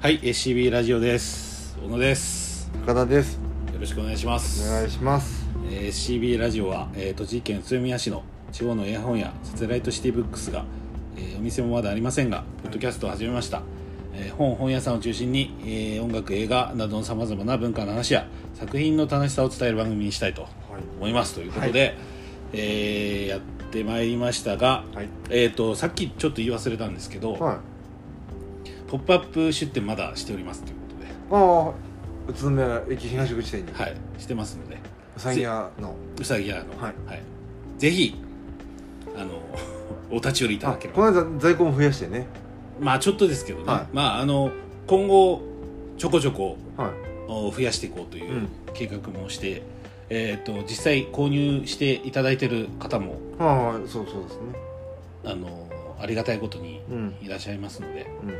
はい SCB ラジオです。小野です。高田です。よろしくお願いします。お願いします。えー SCB ラジオは、えー栃木県宇都宮市の地方の絵本やサテライトシティブックスが、えーお店もまだありませんがポッドキャストを始めました、えー本本屋さんを中心に、えー音楽映画などのさまざまな文化の話や作品の楽しさを伝える番組にしたいとはい。思います。ということで、えーやってまいりましたが、はい。えー、とさっきちょっと言い忘れたんですけど、はいポップアップ出店まだしておりますということで。ああ宇都宮駅東口店に。はい。してますので。うさぎ屋の。うさぎ屋の、はい。ぜひあの お立ち寄りいたあだけれこばの間在庫も増やしてね。まあちょっとですけどね、はい。まああの今後ちょこちょこはい。お増やしていこうといううん。計画もして、えー、と実際購入していただいてる方もはいはいそうそうですね。あのありがたいことにうん。いらっしゃいますので、うん。はい、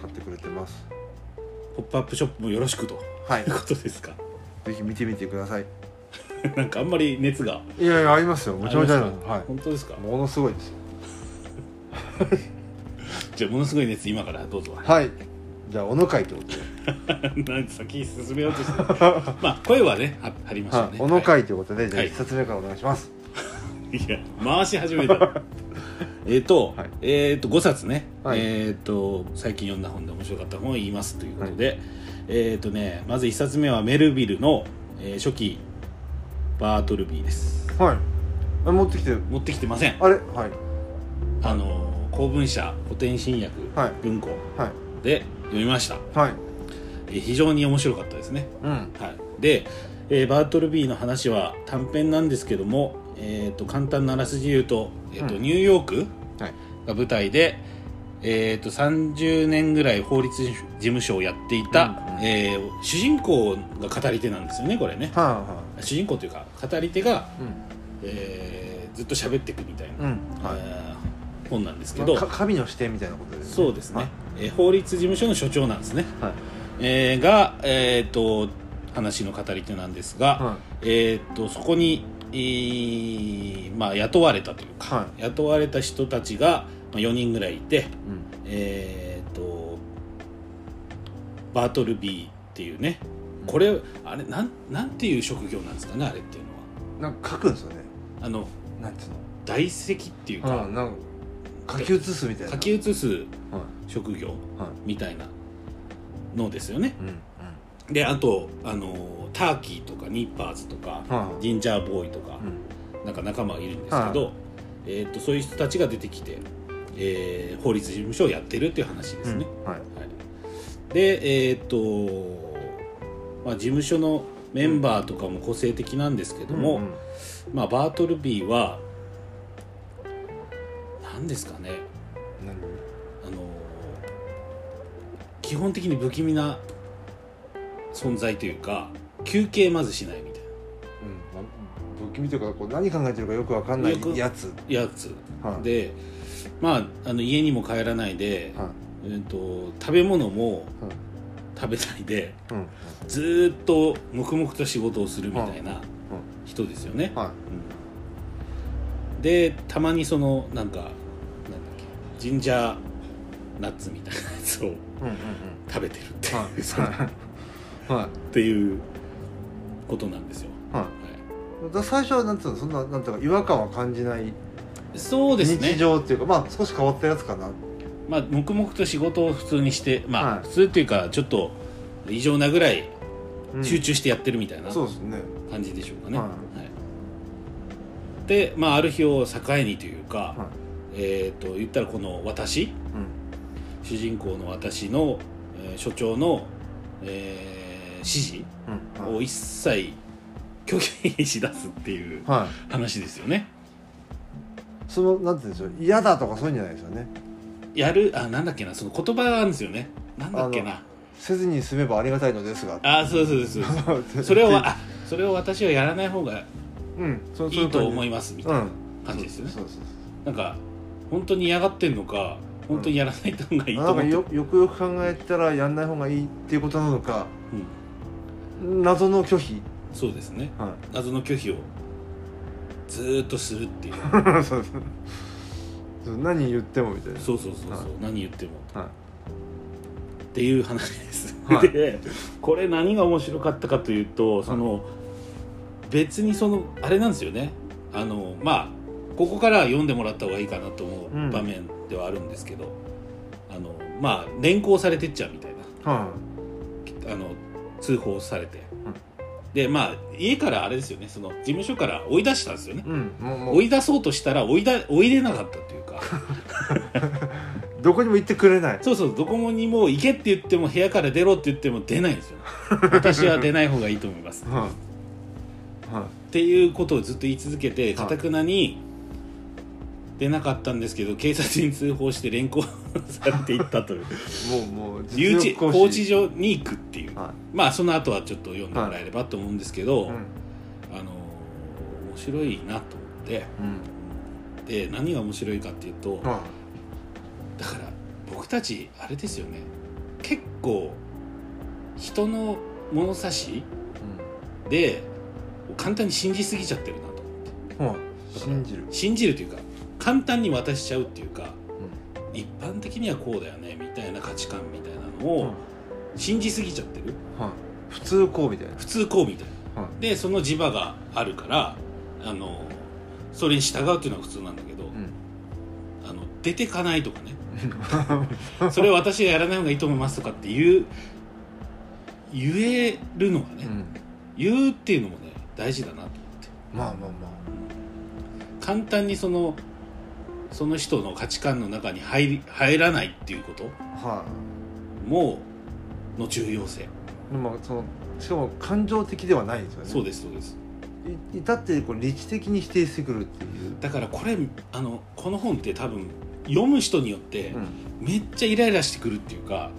買ってくれてます。ポップアップショップもよろしくと。はい。いうことですか。ぜひ見てみてください。なんかあんまり熱が。いやいやありますよ。めちゃめちゃは本当ですか？いものすごいですよ。じゃあものすごい熱今からどうぞ。はい。じゃあおの会ってことで。なんで先に進めようとしてるまあ声はねは張りましょうね。はい。おの会ということでじゃあはい一冊目からお願いします。いや回し始めた えっと、はい。えっと5冊ね、はい。えっと最近読んだ本で面白かった本を言いますということで、えっとねまず1冊目はメルビルの、えー初期バートルビーです。はい。あ持ってきてる？持ってきてません。あれ？はい。あの公文社古典新訳はい。文庫はい。で読みました、はい。えー非常に面白かったですね。うん。はい、で、えーバートルビーの話は短編なんですけども、えー、と簡単なあらすじ言うと,、えーとうん。ニューヨークはい。が舞台で、えー、と30年ぐらい法律事務所をやっていた、うんうん。えー主人公が語り手なんですよねこれね。はいは主人公というか語り手が、いうん。えーずっと喋っていくみたいな、うん。はい。えー本なんですけど、か神の視点みたいなことですね。そうですね、えー法律事務所の所長なんですね、はい。えーが、えー、と話の語り手なんですが、はえー、とそこに、えーまあ、雇われたというか、は雇われた人たちが、まあ、4人ぐらいいて、いうん。えー、とバートルビーっていうねこれあれなんなんていう職業なんですかねあれっていうのは。なんか書くんですよね。あのなんつう大石っていうのか、うんなんか書き写すみたいな。書き写すはい。職業はい。みたいなのですよね。うんであとあのターキーとかニッパーズとか、はい。ジンジャーボーイとか、うん。なんか仲間がいるんですけど、えー、とそういう人たちが出てきて、えー法律事務所をやってるっていう話ですね、うん。はい。はい、でえっ、と、まあ、事務所のメンバーとかも個性的なんですけども、うんうん。まあ、バートルビーは何ですかね。何？あの基本的に不気味な存在というか休憩まずしないみたいうんまあ不気味というかこう何考えてるかよくわかんないやつ。なやつ。はい。でまああの家にも帰らないで、はい。えー、と食べ物もはい。食べないでうん。ずーっと黙々と仕事をするみたいな人ですよね、はでたまにそのなんかなんだっけジンジャーナッツみたいなやつを食べてるっていう、はい。っていうことなんですよ、はい。はだから最初はなんつうのそんななんていうか違和感は感じないい、そうですね。日常っていうかまあ少し変わったやつかな。まあ黙々と仕事を普通にしてまあ、はい。普通っていうかちょっと異常なぐらいうん。集中してやってるみたいなそうですね。感じでしょうかね、はい。はい。で、まあ、ある日を境にというか、はい。えー、と言ったらこの私うん。主人公の私の、えー所長の、えー指示うん。を一切拒否しだすっていうはい。話ですよね。そのなんて言うんでしょう。嫌だとかそういうんじゃないですよね。やるあなんだっけな。その言葉があるんですよね。なんだっけな。せずに済めばありがたいのですが。あそうそうそうそう。それをあそれを私はやらない方がいいと思いまますみたいなうん。感じですよね、そうそうそう。なんか本当に嫌がってんのか本当にやらない方がいいと思って、なんかよよくよく考えたらやんない方がいいっていうことなのか。うん謎の拒否？そうですねは謎の拒否をずーっとするっていう。い そう何言ってもみたいな。そうそうそうそう、はい。何言っても。はっていう話です、はい。でこれ何が面白かったかというとその、別にそのあれなんですよね。あのまあここから読んでもらった方がいいかなと思う場面ではあるんですけど、あのまあ連行されてっちゃうみたいな。はあの通報されて、でまあ家からあれですよね。その事務所から追い出したんですよね。い、うんもうもう。追い出そうとしたら追いだ追いれなかったというか。どこにも行ってくれない。そうそう。どこにも行けって言っても部屋から出ろって言っても出ないんですよ。私は出ない方がいいと思います。はい。はい。っていうことをずっと言い続けてかたくなに出なかったんですけど警察に通報して連行されていったという。もうもう留置講拘置所に行くっていう。はまあその後はちょっと読んでもらえればと思うんですけど、い。うんあの面白いなと思って。うん。で何が面白いかっていうとはだから僕たちあれですよね。結構人の物差しいで簡単に信じすぎちゃってるなと思って。信じる。信じるというか簡単に渡しちゃうっていうか一般的にはこうだよねみたいな価値観みたいなのを信じすぎちゃってる。はい。普通こうみたいな。普通こうみたいな。はでその磁場があるからあのそれに従うっていうのは普通なんだけど、いうん。あの出てかないとかね。それは私がやらない方がいいと思いますとかっていう言えるのがね、うん。言うっていうのもね大事だなと思って。まあまあま簡単にそのその人の価値観の中に入り入らないっていうこと？もの重要性、いでもそのしかも感情的ではないですよね。そうですそうです。い至ってこう理知的に否定してくるっていう。だからこれあのこの本って多分読む人によってうん。めっちゃイライラしてくるっていうか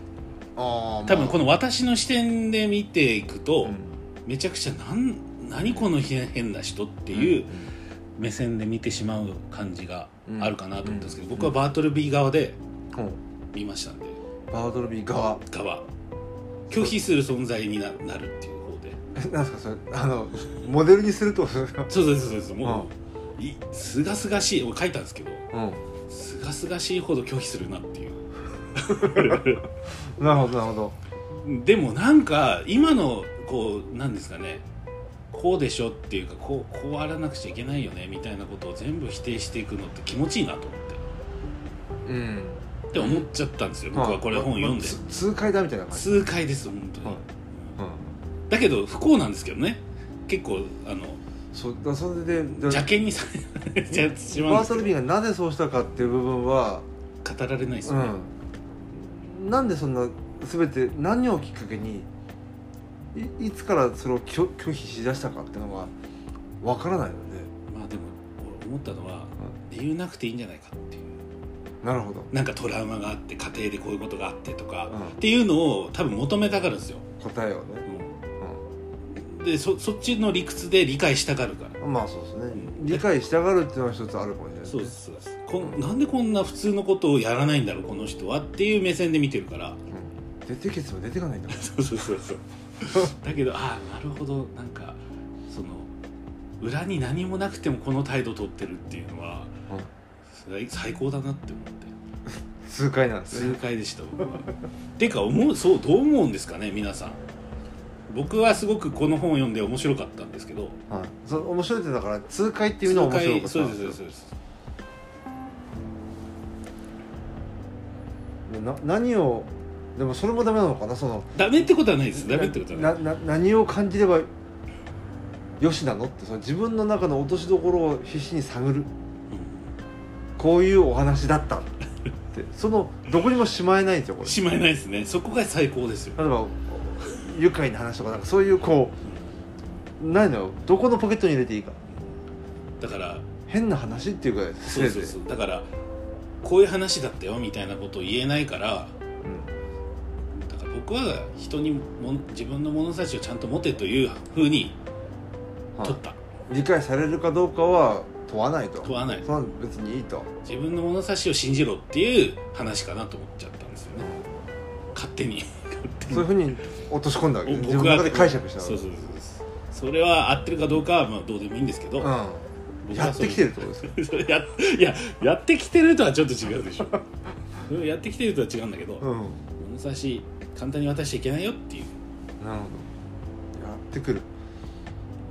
ああ。多分この私の視点で見ていくと、うん。めちゃくちゃなん何この変変な人っていう目線で見てしまう感じがあるかなと思ったんですけど、うん。僕はバートルビー側で見ましたんで。バードルビー側。側。拒否する存在にななるっていう方で。えなんですかそれ？あのモデルにすると？そうそうそうですもういすがすがしい俺書いたんですけどうん。すがすがしいほど拒否するなっていう。なるほどなるほど。でもなんか今のこうなんですかねこうでしょっていうかこうこうあらなくちゃいけないよねみたいなことを全部否定していくのって気持ちいいなと思って。うんって思っちゃったんですよ、僕はこれ本読んで、痛快だみたいな感じ。痛快です本当に、はいだけど不幸なんですけどね。結構あのそそれでで邪険にされちゃってしまうんバーですけどトルビーがなぜそうしたかっていう部分は語られないですよね、うん。なんでそんな全て何をきっかけにいいつからそれを拒拒否しだしたかっていうのがわからないので。まあでも俺思ったのは理由なくていいんじゃないかっていう。なるほど。なんかトラウマがあって家庭でこういうことがあってとか、うん。っていうのを多分求めたがるんですよ、答えをね、うん。でそそっちの理屈で理解したがるから。うん、まあそうですね、うん。理解したがるっていうのは一つあるかもしれないそうですそうです。こんなんでこんな普通のことをやらないんだろうこの人はっていう目線で見てるから。うん。出てけつも出てかないんだもん そうそうそうそう だけどああなるほど。なんかその裏に何もなくてもこの態度を取ってるっていうのは最最高だなって思って。痛快なんです痛ね快でした僕は。てか思うそうどう思うんですかね皆さん。僕はすごくこの本を読んで面白かったんですけど。はい、その面白いってだから痛快っていうのは面白かったそうですそうですそうです。な何をでもそれもダメなのかな？そのダメってことはないです。ダメってことはない。なな何を感じればよしなのって？その自分の中の落としどころを必死に探る。こういうお話だったって。そのどこにもしまえないんですよこれ。しまいないですね。そこが最高ですよ。例えば愉快な話とかなんかそういうこうないのよどこのポケットに入れていいか。だから変な話っていうかそうそうそう。だからこういう話だったよみたいなことを言えないからうん。だから僕は人にも自分の物差しをちゃんと持てというふうにはい。取った、理解されるかどうかは問わないと。問わない。そ別にいいと、自分の物差しを信じろっていう話かなと思っちゃったんですよね。勝手に。勝手に。そういうふうに落とし込んだわけ。ね自分の中で解釈したそうそうそう。そう。それは合ってるかどうかはまあどうでもいいんですけど、うん、やってきてるってことですよ それやいややってきてるとはちょっと違うでしょ。やってきてるとは違うんだけど、うん。物差し簡単に渡しちゃいけないよっていう。なるほど。やってくる。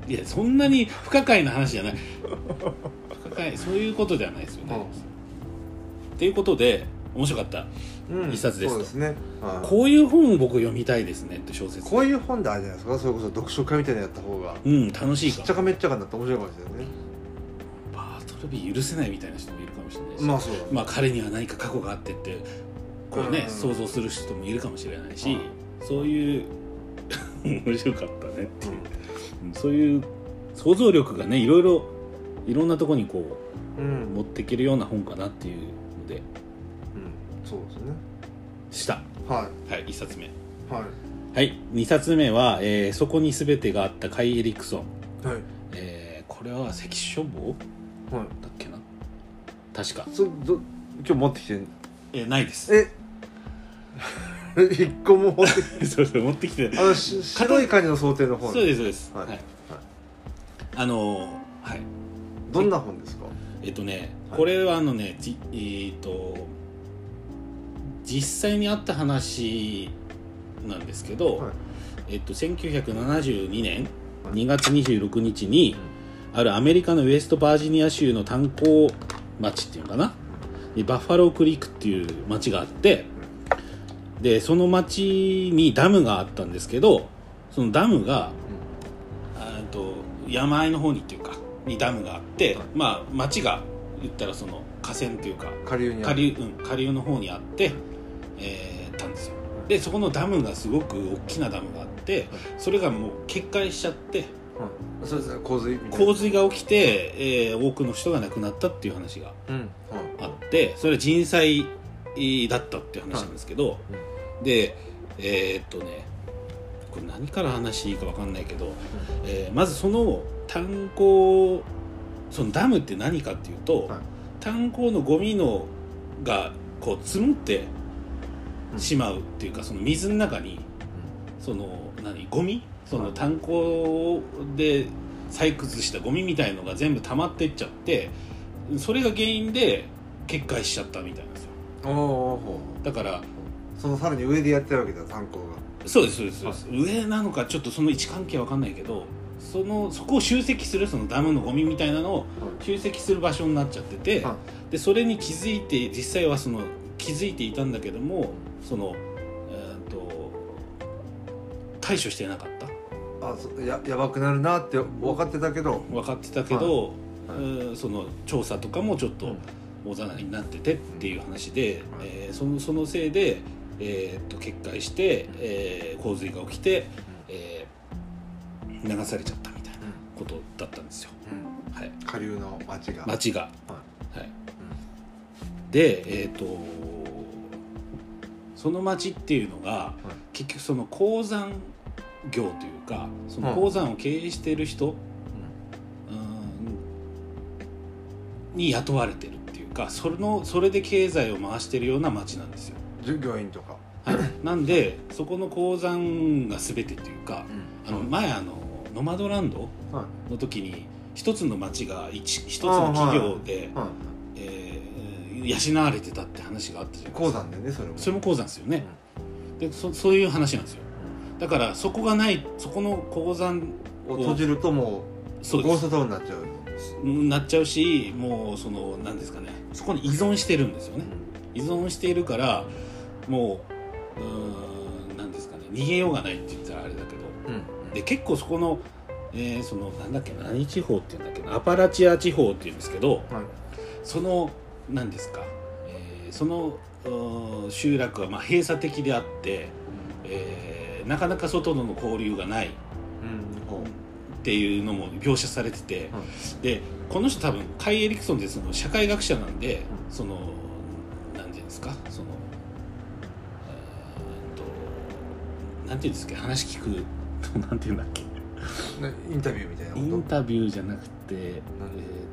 いやそんなに不可解な話じゃない。不可解そういうことではないですよね、っていうことで面白かった。うん一冊ですと。そうですね、はい。こういう本を僕読みたいですねって小説。こういう本であるじゃないですか？それこそ読書会みたいなのやった方が。うん楽しいか。もしっちゃかめっちゃかになって面白いかもしれないね。バートルビー許せないみたいな人もいるかもしれないし、まあそうだまあ彼には何か過去があってってこうね、うん。想像する人もいるかもしれないし、そういう 面白かったねっていう、うんそういう想像力がねいろいろいろんなとこにこうん、うん。う持っていけるような本かなっていうので。そうですね。した。ははい1冊目。い。ははい2冊目は、えーそこに全てがあったカイ・エリクソン」いはい。えーこれは関書房はい。だっけな？確か。そど今日持ってきてえーないです。え 一個も持ってきて そうそう持ってきてあのし白い感じの想定の本。そうですそうです。はい。はい。あのーはい。どんな本ですか？えっとねはい。これはあのねじえーっと実際にあった話なんですけど、はい。えっと、1972年はい。2月26日に、あるアメリカのウエストバージニア州の炭鉱町っていうのかな？にバッファロークリークっていう町があってでその町にダムがあったんですけどそのダムがあーと山あいの方にっていうかにダムがあって、はい。まあ町が言ったらその河川っていうか下流にあ下る流,、うん、下流の方にあって、えーたんですよ。でそこのダムがすごく大きなダムがあってそれがもう決壊しちゃってうんそうですね洪水洪水が起きて、えー多くの人が亡くなったっていう話がうん。はい。あってそれは人災だったっていう話なんですけど、でえーっとねこれ何から話いいか分かんないけど、えーまずその炭鉱そのダムって何かっていうと、はい。炭鉱のゴミのがこう積もってしまうっていうかその水の中にその何ゴミ？その炭鉱で採掘したゴミみたいのが全部溜まってっちゃってそれが原因で決壊しちゃったみたいなんですよ。だからそのさらに上でやってるわけだ炭鉱が。そうですそうですそうです。上なのかちょっとその位置関係は分かんないけどそのそこを集積するそのダムのゴミみたいなのを集積する場所になっちゃってて、はでそれに気づいて実際はその気づいていたんだけどもその、えー、と対処してなかった。あそややばくなるなって分かってたけど。分かってたけど、はい。うんその調査とかもちょっと大ざなりになっててっていう話で、はい。えーそのそのせいで、えー、と決壊して、えー洪水が起きて、えー流されちゃったみたいなことだったんですよ、うん。はい、下流の町が。町が。ははい、でえっ、とその町っていうのが、結局その鉱山業というかその鉱山を経営している人、うん。に雇われてるっていうかそれのそれで経済を回してるような町なんですよ、従業員とか。はい、なんでそこの鉱山が全てっていうかあの前あのノマドランドはい。の時に一つの町が一一つの企業で、はえー養われてたって話があったじゃいないですか。鉱山でねそれも。それも鉱山ですよね、でそそういう話なんですよ。だからそこがないそこの鉱山を閉じるともそううです。ゴーストタウンになっちゃう。なっちゃうしもうその何ですかね。そこに依存してるんですよね。依存しているからもううーん何ですかね逃げようがないって言ったらあれだけどうんで結構そこの,、えーそのなんだっけ何地方っていうんだっけなアパラチア地方っていうんですけどはい。その何ですか、えーその集落はまあ閉鎖的であって、えーなかなか外との交流がないっうん。ほていうのも描写されてて、でこの人多分カイ・エリクソンってその社会学者なんで、うん。その何ていうんですかそのなんていうんですか話聞く なんていうんだっけ？インタビューみたいなこと？インタビューじゃなくて、えーっ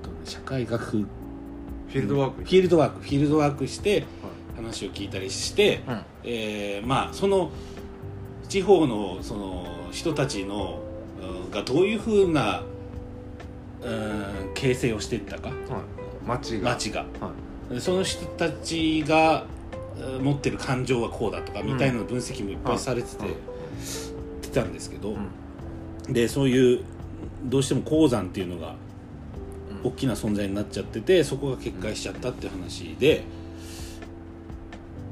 とね社会学。フフィールドワーク？フィールドワーク。フィールドワークして話を聞いたりして、うん。えーまあその地方のその人たちのうんがどういうふうなうん形成をしていったか？はい。町が。町が。はその人たちがえー持ってる感情はこうだとかみたいな分析もいっぱいされてて、たんですけど、うん。でそういうどうしても鉱山っていうのがうん。大きな存在になっちゃっててそこが決壊しちゃったって話で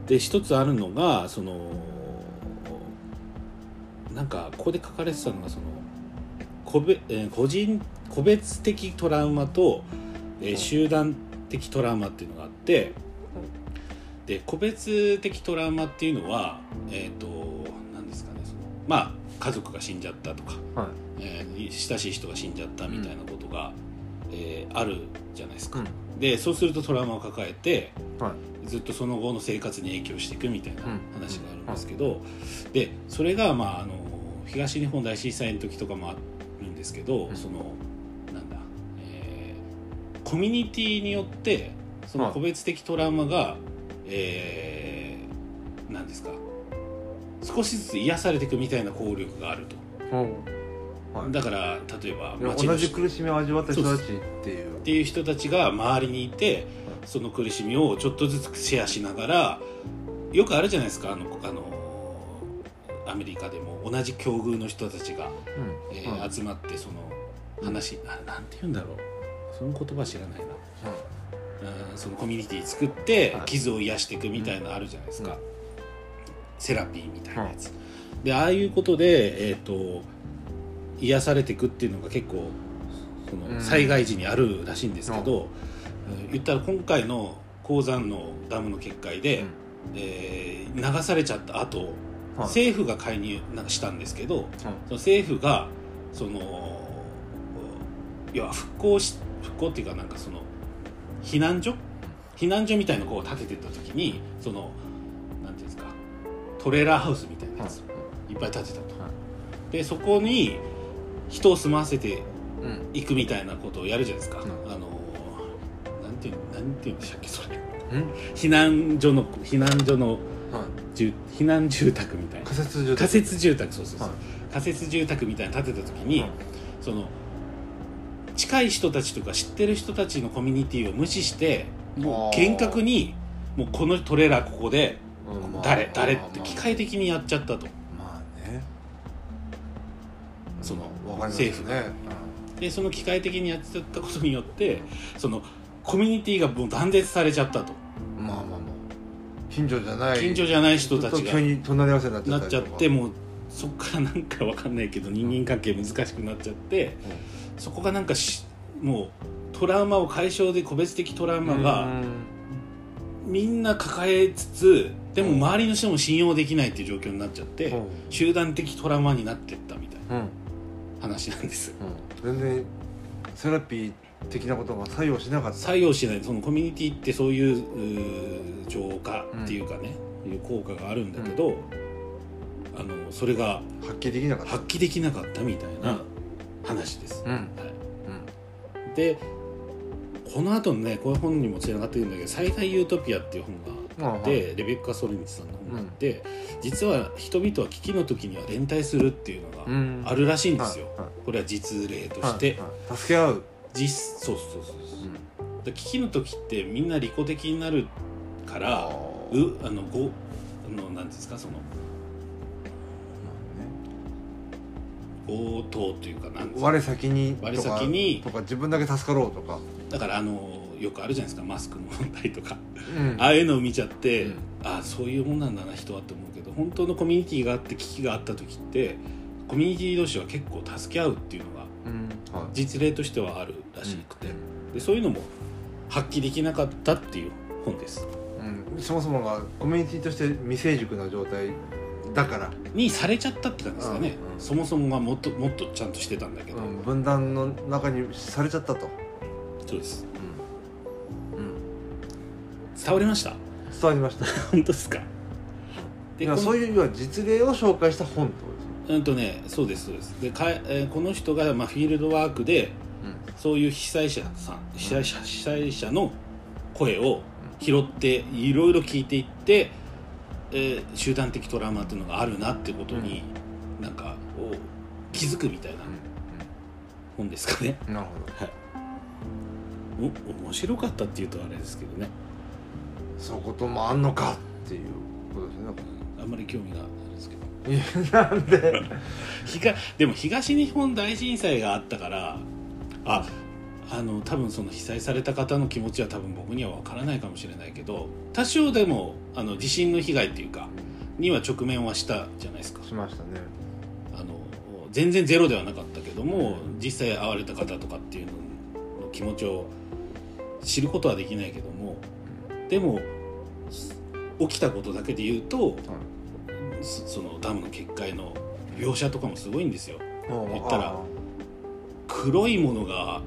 で一つあるのがそのなんかここで書かれてたのがその個別,、えー個人個別的トラウマと、えー集団的トラウマっていうのがあってで個別的トラウマっていうのはえっ、と何ですかねそのまあ家族が死んじゃったとか、はい。えー親しい人が死んじゃったみたいなことが、えーあるじゃないですか、うん。でそうするとトラウマを抱えてはい。ずっとその後の生活に影響していくみたいなうん。話があるんですけど、でそれが、まあ、あの東日本大震災の時とかもあるんですけど、うん。そのなんだ、えーコミュニティによってそのはい。個別的トラウマが、えーなんですか？少しずつ癒されていくみたいな効力があると。はい。だから例えば同じ苦しみを味わった人たちっていう。っていう人たちが周りにいてその苦しみをちょっとずつシェアしながらよくあるじゃないですかあのあのアメリカでも。同じ境遇の人たちが、うん。えーはい。集まってその話あれなんて言うんだろう。その言葉知らないな。うんそのコミュニティ作ってはい。傷を癒していくみたいなのあるじゃないですか、うん。セラピーみたいなやつ、でああいうことで、えー、と癒されていくっていうのが結構そのうん。災害時にあるらしいんですけど、うん。言ったら今回の鉱山のダムの決壊で、えー流されちゃった後、はい。政府が介入したんですけどその政府がその要は復興し復興っていうかなんかその避難所？避難所みたいなのを建ててった時にそのなんていうんですか？トレーラーハウスみたいなやつ、い。っぱい建てたと、でそこに人を住まわせてうん。いくみたいなことをやるじゃないですか、うん。あのなんていうなんていうんでしたっけそれ。うん。避難所の避難所のはい。住避難住宅みたいな。仮設住宅。仮設住宅そうそうそう、はい。仮設住宅みたいなの建てた時に、はい。その近い人たちとか知ってる人たちのコミュニティを無視してもう厳格にもうこのトレーラーここで誰誰って機械的にやっちゃったと。まあね。その政府が。でその機械的にやっちゃったことによってそのコミュニティがもう断絶されちゃったと。うんまあまあまあ。近所じゃない。近所じゃない人たちが。に隣り合わせになっちゃなってもうそこからなんかわかんないけど人間関係難しくなっちゃってそこがなんかしもうトラウマを解消で個別的トラウマがみんな抱えつつでも周りの人も信用できないっていう状況になっちゃってうん。集団的トラウマになってったみたいなうん。うん話なんです。全然セラピー的なことが作用しなかった。作用しない。そのコミュニティってそういう浄化っていうかね、いう効果があるんだけど、あのそれが発揮できなかった。発揮できなかったみたいな話です、うん。はい、でこの後のねこの本にもつながってるんだけど「災害ユートピア」っていう本があって、レベッカ・ソリニチさんの本があって、実は人々は危機の時には連帯するっていうのがうん。あるらしいんですよ、はいはい。これは実例とはいして、はい。助け合う。実そうそうそうそう、で危機の時ってみんな利己的になるからうあのごあのなんですかその応答というかなん我先に我先に。とか自分だけ助かろうとか、だからあのよくあるじゃないですかマスクの問題とか、うん。ああいうのを見ちゃって、うん。ああそういうもんなんだな人はって思うけど本当のコミュニティがあって危機があった時ってコミュニティ同士は結構助け合うっていうのがうん。はい。実例としてはあるらしくて、でそういうのも発揮できなかったっていう本です。うん。そもそもがコミュニティとして未成熟な状態だから、にされちゃったって感じですかね、うんうんそもそもがもっともっとちゃんとしてたんだけど、うん、分断の中にされちゃったと、そうです。うん。伝わりました？伝わりました。本当ですか？いやそういう要は実例を紹介した本ってことですよ。うんとねそうですそうです。でかえーこの人が、まあ、フィールドワークでそういう被災者さん被災者被災者の声を拾っていろいろ聞いていって、えー集団的トラウマっていうのがあるなってことに、なんかを気づくみたいな本ですかね、なるほど。お面白かったっていうとあれですけどね。そういうこともあんのかっていうことですね。あんまり興味があるんですけど。なんで？東でも東日本大震災があったからああの多分その被災された方の気持ちは多分僕には分からないかもしれないけど多少でもあの地震の被害っていうかには直面はしたじゃないですか。しましたね。あの全然ゼロではなかったけども実際会われた方とかっていうのの気持ちを知ることはできないけどもでも起きたことだけで言うとそそのダムの決壊の描写とかもすごいんですよ。言ったら黒いものが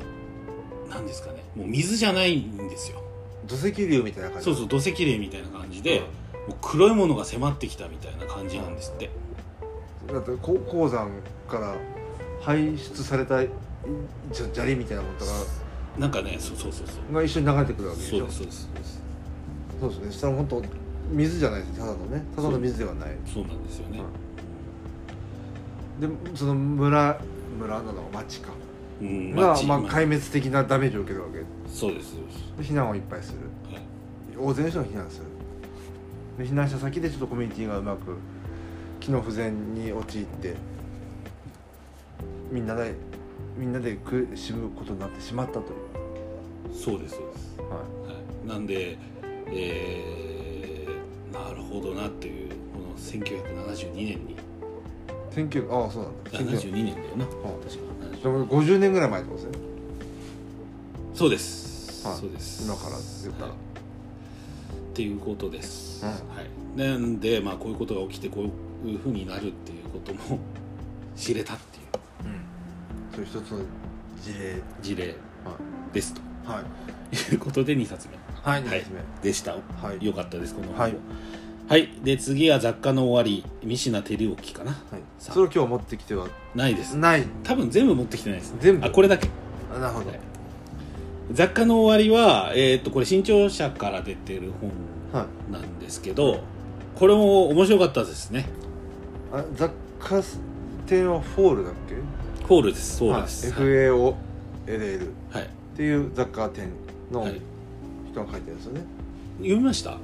何ですかね。もう水じゃないんですよ。土石流みたいな感じ？そうそう土石流みたいな感じで、もう黒いものが迫ってきたみたいな感じなんですって、だってこ鉱山から排出されたいじゃ砂利みたいなものとかなんかねそうそうそうそう。が一緒に流れてくるわけでしょ？そうですそうですそうです。そうですね。したら本当水じゃないです。ただのね。ただの水ではない。そうなんですよね、でその村村なの？町かうん。まあ、まあ壊滅的なダメージを受けるわけ。でそうです。避難をいっぱいする。はい。大勢の人が避難する。で避難した先でちょっとコミュニティがうまく機能不全に陥ってみんなでみんなで苦しむことになってしまったという、そうですそうです、ははい、なんでえー、なるほどなっていうこの1972年にい、19ああそうなんだ。72年だよな。あ確かでも50年ぐらい前ってことですね。そうです、はい。そうです。今から言ったら。はい。っていうことです、うん。はい、なんでまあこういうことが起きてこういうふうになるっていうことも 知れたっていう。そういう一つの事例。事例。はですといはい。いうことで2冊目。はい、はい二つ目でした。はい。よかったですこの本も。はいはい。で次は雑貨の終わり。三品照興かな。はい、さあ。それを今日持ってきてはないです。ない。多分全部持ってきてないです。ね全部。あこれだけ。あなるほど、はい。雑貨の終わりは、えー、とこれ新潮社から出てる本はい。なんですけどこれも面白かったですね。あ雑貨店はフォールだっけ？フォールです。フォールです、はい。 FALL はい。っていう雑貨店のはい。人が書いてるんですよね、読みました？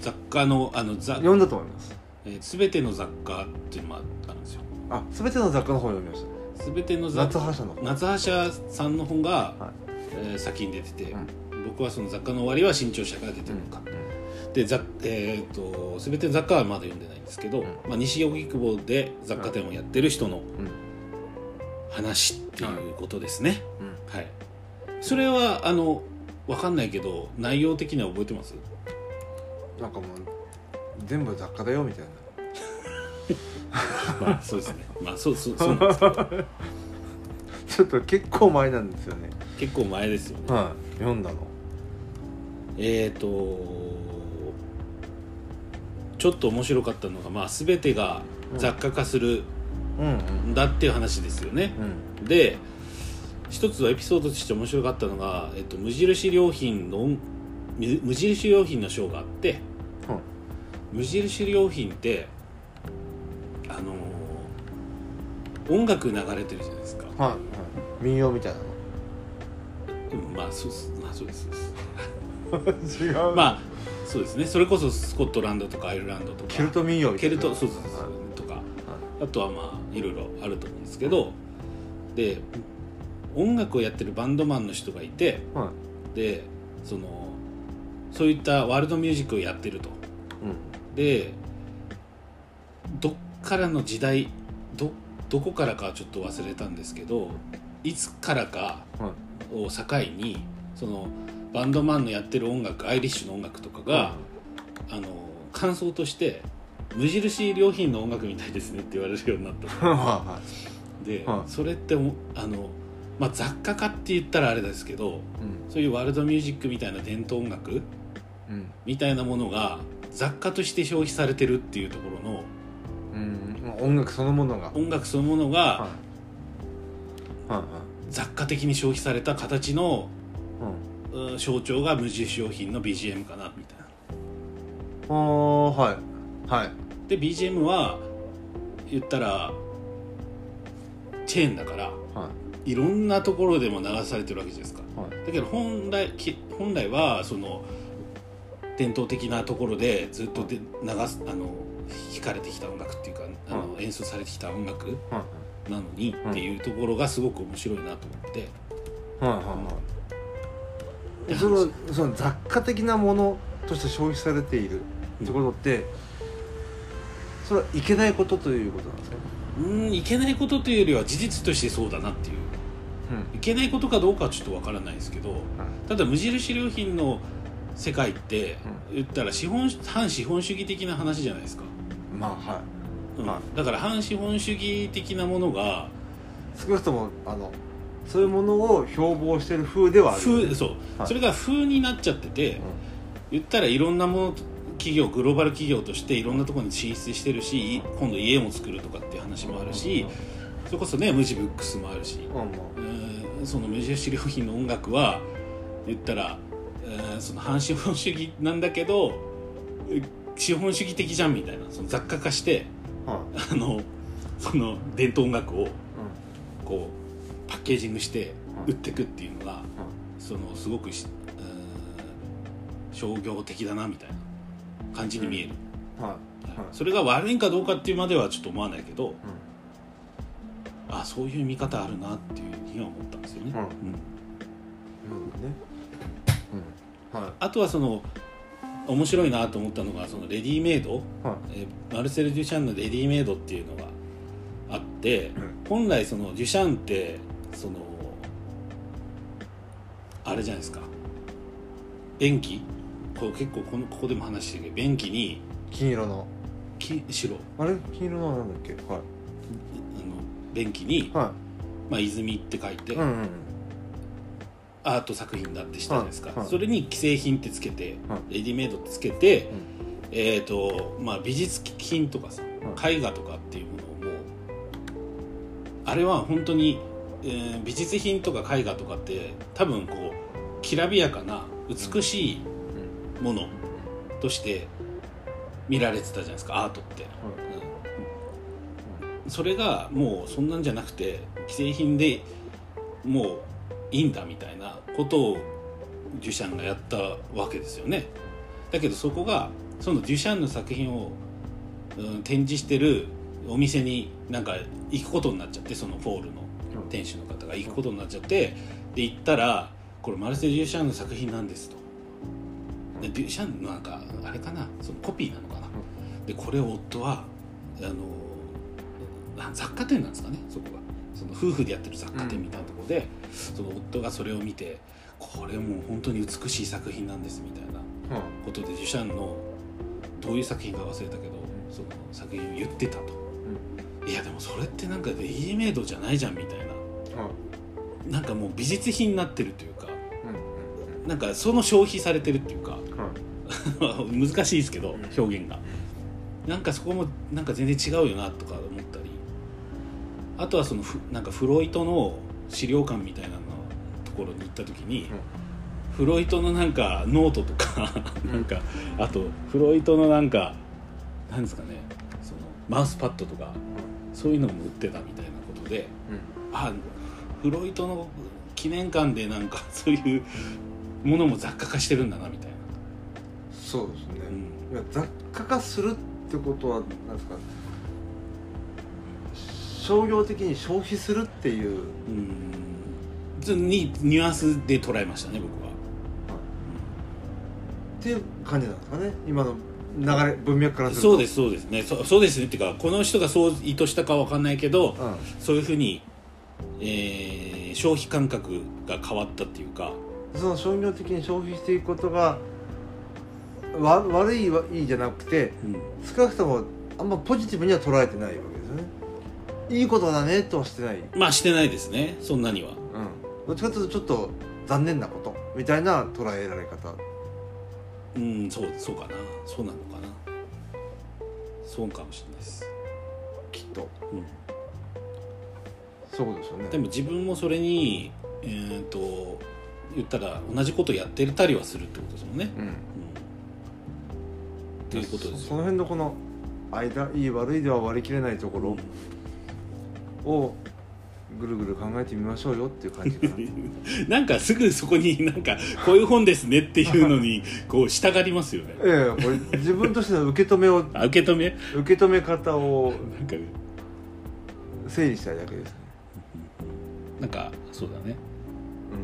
雑貨のあのざ、読んだと思います。えー、全ての雑貨っていうのもあるんですよ。あ全ての雑貨の本読みました。全ての雑夏葉社の。本夏葉社さんの本が、はい。えー先に出てて、うん。僕はその雑貨の終わりは新潮社から出てるのか、でざえー、と全ての雑貨はまだ読んでないんですけど、うん。まあ、西荻窪で雑貨店をやってる人のうん。話っていうことですね、うん。はい。それはあの分かんないけど内容的には覚えてます？なんかもう全部雑貨だよみたいな。まあそうですね。まあそうそうそう。なんですけどちょっと結構前なんですよね。結構前ですよね。はい。読んだの。えー、とちょっと面白かったのが、まあ、全てが雑貨化するうんん。だっていう話ですよね、うん。で一つはエピソードとして面白かったのが、えっと、無印良品の無無印良品のショーがあって無印良品ってあのー音楽流れてるじゃないですか、はい、はい、民謡みたいなうんまあそうまあそうです 違う。まあそうですね。それこそスコットランドとかアイルランドとかケルト民謡みたケいな。ルトそうそうそうとかあとはまあいろいろあると思うんですけどで音楽をやってるバンドマンの人がいてはでそのそういったワールドミュージックをやってると。い、うん。でどっからの時代どどこからかはちょっと忘れたんですけどいつからかはい。を境にそのバンドマンのやってる音楽アイリッシュの音楽とかが、あの感想として無印良品の音楽みたいですねって言われるようになった。で、はい。それっておあの、まあ、雑貨化って言ったらあれですけどいうん。そういうワールドミュージックみたいな伝統音楽うん。みたいなものが雑貨として消費されてるっていうところのうん、音楽そのものが。音楽そのものがはい。はいはい。雑貨的に消費された形の象徴が無印良品の BGM かなみたいな。ああはい。はい。で BGM は言ったらチェーンだからはい。ろんなところでも流されてるわけじゃないですか。いはい。だけど本来き本来はその伝統的なところでずっとで流すあの弾かれてきた音楽っていうかあの、う演奏されてきた音楽はいなのにっていうところがすごく面白いなと思って、はいはいはい。そのその雑貨的なものとして消費されているってことって、それはいけないことということなんですか？うんいけないことというよりは事実としてそうだなっていう。いけないことかどうかはちょっとわからないですけどただ無印良品の世界って言ったら資本反資本主義的な話じゃないですか、うん、まあはい。うん。はだから反資本主義的なものが少なくともあのそういうものを標榜してる風ではある。よね、風そう、はい。それが風になっちゃってて、言ったらいろんなもの企業グローバル企業としていろんなところに進出してるし今度家も作るとかっていう話もあるし、それこそね無地ブックスもあるし、うん。その無印良品の音楽は言ったら、うんその反資本主義なんだけどえ資本主義的じゃんみたいなその雑貨化してはい。あのその伝統音楽をうこうパッケージングしてうん。売ってくっていうのが、そのすごく商業的だなみたいな感じに見える、ん。はい。はい。それが悪いんかどうかっていうまではちょっと思わないけどうあそういう見方あるなっていうには思ったんですよね、うん。うん。んうんね。うんはい。あとはその面白いなと思ったのがそのレディメイド、はい。えーマルセル・デュシャンのレディメイドっていうのがあって、うん。本来そのデュシャンってそのあれじゃないですか。便器こう結構このここでも話してるけど便器に金色の。き白。ああれ？金色のはなんだっけ？はい。の便器に、はまあ、泉って書いて、いうんうんアート作品だってしたじゃないですか、それに既製品ってつけて、はレディメイドってつけて、えーとまあ、美術品とかさ絵画とかっていうものをもうあれは本当に、えー美術品とか絵画とかって多分こうきらびやかな美しいものとして見られてたじゃないですかアートって、うん。それがもうそんなんじゃなくて既製品でもういいんだみたいなことをデュシャンがやったわけですよね。だけどそこがそのデュシャンの作品を、うん展示してるお店になんか行くことになっちゃってそのフォールの店主の方が行くことになっちゃってで行ったらこれマルセル・デュシャンの作品なんですと。でデュシャンのなんかあれかなそのコピーなのかな、でこれを夫はあのな雑貨店なんですかねそこがその夫婦でやってる雑貨店みたいなところで、その夫がそれを見てこれもう本当に美しい作品なんですみたいなことでデュシャンのどういう作品か忘れたけどその作品を言ってたと、いやでもそれってなんかレディメイドじゃないじゃんみたいな。なんかもう美術品になってるというかなんかその消費されてるっていうか 難しいですけどうん。表現が。なんかそこもなんか全然違うよなとか思ったりあとはそのフなんかフロイトの資料館みたいなのところに行った時に、フロイトのなんかノートとかなんかあとフロイトのなんかなんですかねそのマウスパッドとかそういうのも売ってたみたいなことであフロイトの記念館でなんか そういうものも雑貨化してるんだなみたいな、そうですね。うん。雑貨化するってことはなんですか商業的に消費するっていう、うん。ずにニュアンスで捉えましたね僕は、っていう感じなんですかね。今の流れ文脈からすると。そうですそうですね。そそうですねっていうかこの人がそう意図したかわかんないけど、うん。そういうふうに、えー消費感覚が変わったっていうか。その商業的に消費していくことがわ悪いはいいじゃなくてうん。少なくともあんまポジティブには捉えてないわけいいことだねとはしてない、うん、まあしてないですね。そんなには。どっちかというとちょっと残念なこと。みたいな捉えられ方。うんそうそうかな。そうなのかな。そうかもしれないです、きっと。うん。そうですよね。でも自分もそれにえー、と言ったら同じことやってたりはするってことですもんね、うん。うん、ということですその辺のこの間いい悪いでは割り切れないところをぐるぐる考えてみましょうよっていう感じかな。なんかすぐそこに なんかこういう本ですねっていうのに こう従いますよね。ええこれ自分としての受け止めをあ受け止め？受け止め方をなんか整理したいだけですね。なんかそうだね。う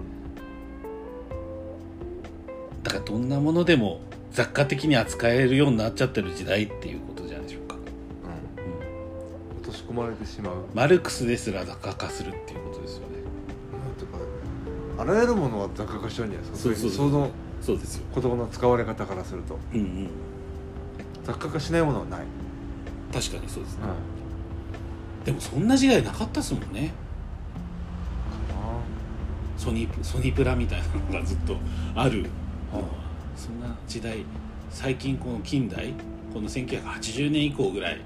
ん。だからどんなものでも雑貨的に扱えるようになっちゃってる時代っていうこ込まれてしまう。マルクスですら雑貨化するっていうことですよね。なんていうかあらゆるものは雑貨化しちゃうんじゃないですか。そうそう。そうそのそうですよ。言葉の使われ方からすると。うんうん。雑貨化しないものはない、確かにそうですね、でもそんな時代なかったですもんね。ソニーソニープラみたいなのがずっとある。そんな時代。最近この近代この1980年以降ぐらい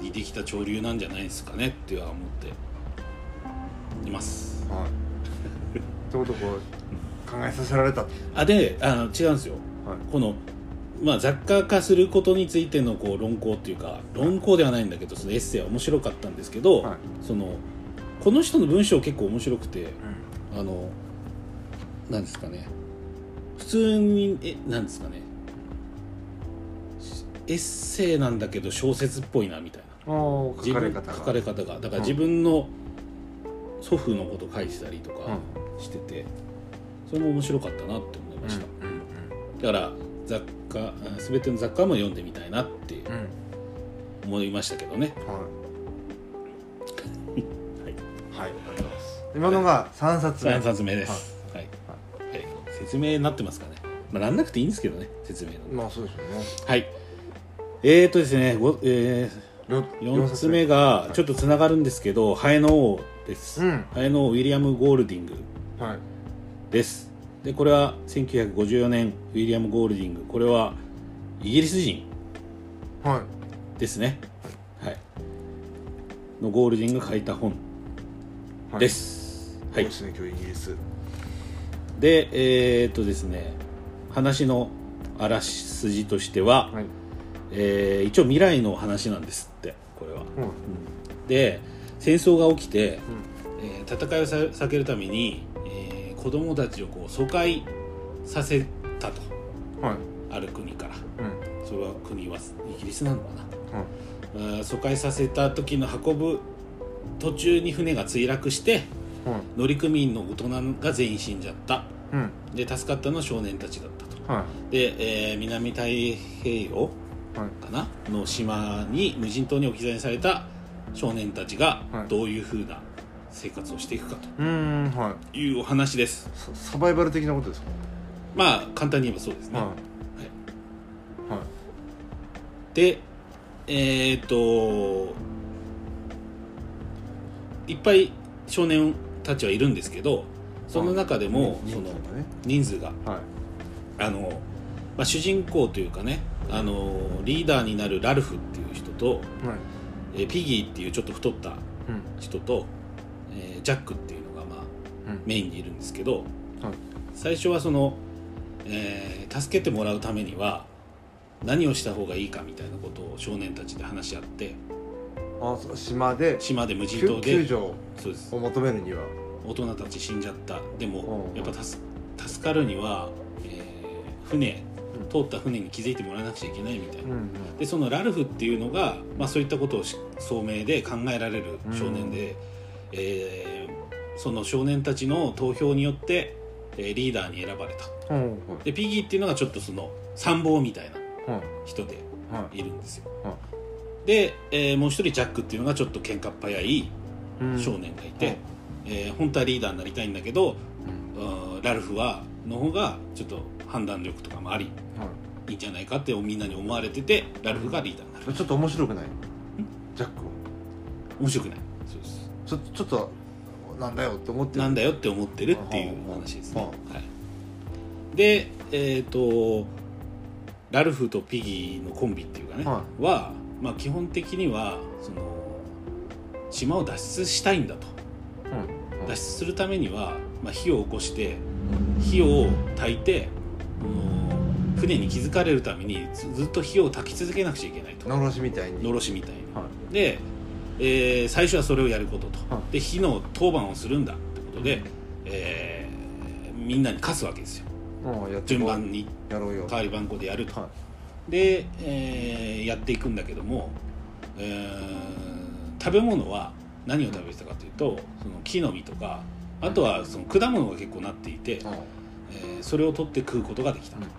にできた潮流なんじゃないですかねっては思っています。はい。ってことをこう考えさせられたと。あであの違うんですよ。はい。この、まあ、雑貨化することについてのこう論考っていうか論考ではないんだけどそのエッセイは面白かったんですけど、はい。そのこの人の文章結構面白くてあのなんですかね。普通にえなんですかね。エッセイなんだけど小説っぽいなみたいな書かれ方が。書かれ方が。だからうん。自分の祖父のこと書いてたりとかうしてて、それも面白かったなって思いました、だから雑貨あ全ての雑貨も読んでみたいなって思いましたけどね、はい。はい、はいありがとうございます。今のが3冊目。3冊目です。はい、はい。説明になってますかね。まあなんなくていいんですけどね説明の。まあそうですよね。はい。えーとですねごえよー、4つ目がちょっとつながるんですけど、ハエの王です、うん。ハエの王ウィリアム・ゴールディングはい。です。でこれは1954年ウィリアム・ゴールディング。これはイギリス人はい。ですね。はい。のゴールディングが書いた本はい。です、はい。そうですね今日イギリス。でえーっとですね話のあらすじとしては、はい。えー一応未来の話なんですこれは。うん。で戦争が起きて、うん。えー戦いをさ避けるために、えー子供たちをこう疎開させたと。はい。ある国から。うん。それは国はイギリスなのかはいなあー疎開させた時の運ぶ途中に船が墜落してはい乗組員の大人が全員死んじゃった。うん。で助かったのは少年たちだったと。はで、えー南太平洋いはいかな？の島に無人島に置き去りにされた少年たちがはい。どういうふうな生活をしていくかと。い。うお話です。いササバイバル的なことですか？まあ簡単に言えばそうですね、はい。はい。でえっ、といっぱい少年たちはいるんですけどその中でもその人数がね。人数がはい。あの、まあ、主人公というかねあのリーダーになるラルフっていう人と、はい。えーピギーっていうちょっと太ったうん。人と、えージャックっていうのがまあうん。メインにいるんですけどはい。最初はその、えー助けてもらうためには何をした方がいいかみたいなことを少年たちで話し合ってあそう島で島で無人救島で救助を求めるには。大人たち死んじゃった。でもうん。やっぱ助助かるには、えー船うん通った船に気づいてもらわなくちゃいけないみたいな、んでそのラルフっていうのが、まあ、そういったことをし聡明で考えられる少年で、えーその少年たちの投票によって、えーリーダーに選ばれた。うん。はい。でピギーっていうのがちょっとその参謀みたいなはい。人ではい。いるんですよ。はで、えーもう一人ジャックっていうのがちょっと喧嘩っ早い少年がいて、えー本当はリーダーになりたいんだけどうん。うんラルフはの方がちょっと判断力とかもありはいいんじゃないかってみんなに思われててラルフがリーダーになる。ちょっと面白くない？ジャックは面白くない。そうです。ちょちょっとなんだよって思ってる。なんだよって思ってるっていうお話ですね、ははい、でえっ、とラルフとピギーのコンビっていうかね、はは、まあ、基本的にはその島を脱出したいんだと。うん。脱出するためには、まあ、火を起こして火を焚いてあの船に気づかれるためにずずっと火を焚き続けなくちゃいけないと。のろしみたいに。のろしみたいに。はい。でえー最初はそれをやることと、はい。で火の当番をするんだってことで、えーみんなに課すわけですよ。順番に。やろうよ。代わり番号でやると、はで、えーやっていくんだけども、えー食べ物は何を食べてたかというとその木の実とかあとはその果物が結構なっていて、い、うん。えーそれを取って食うことができたと、うん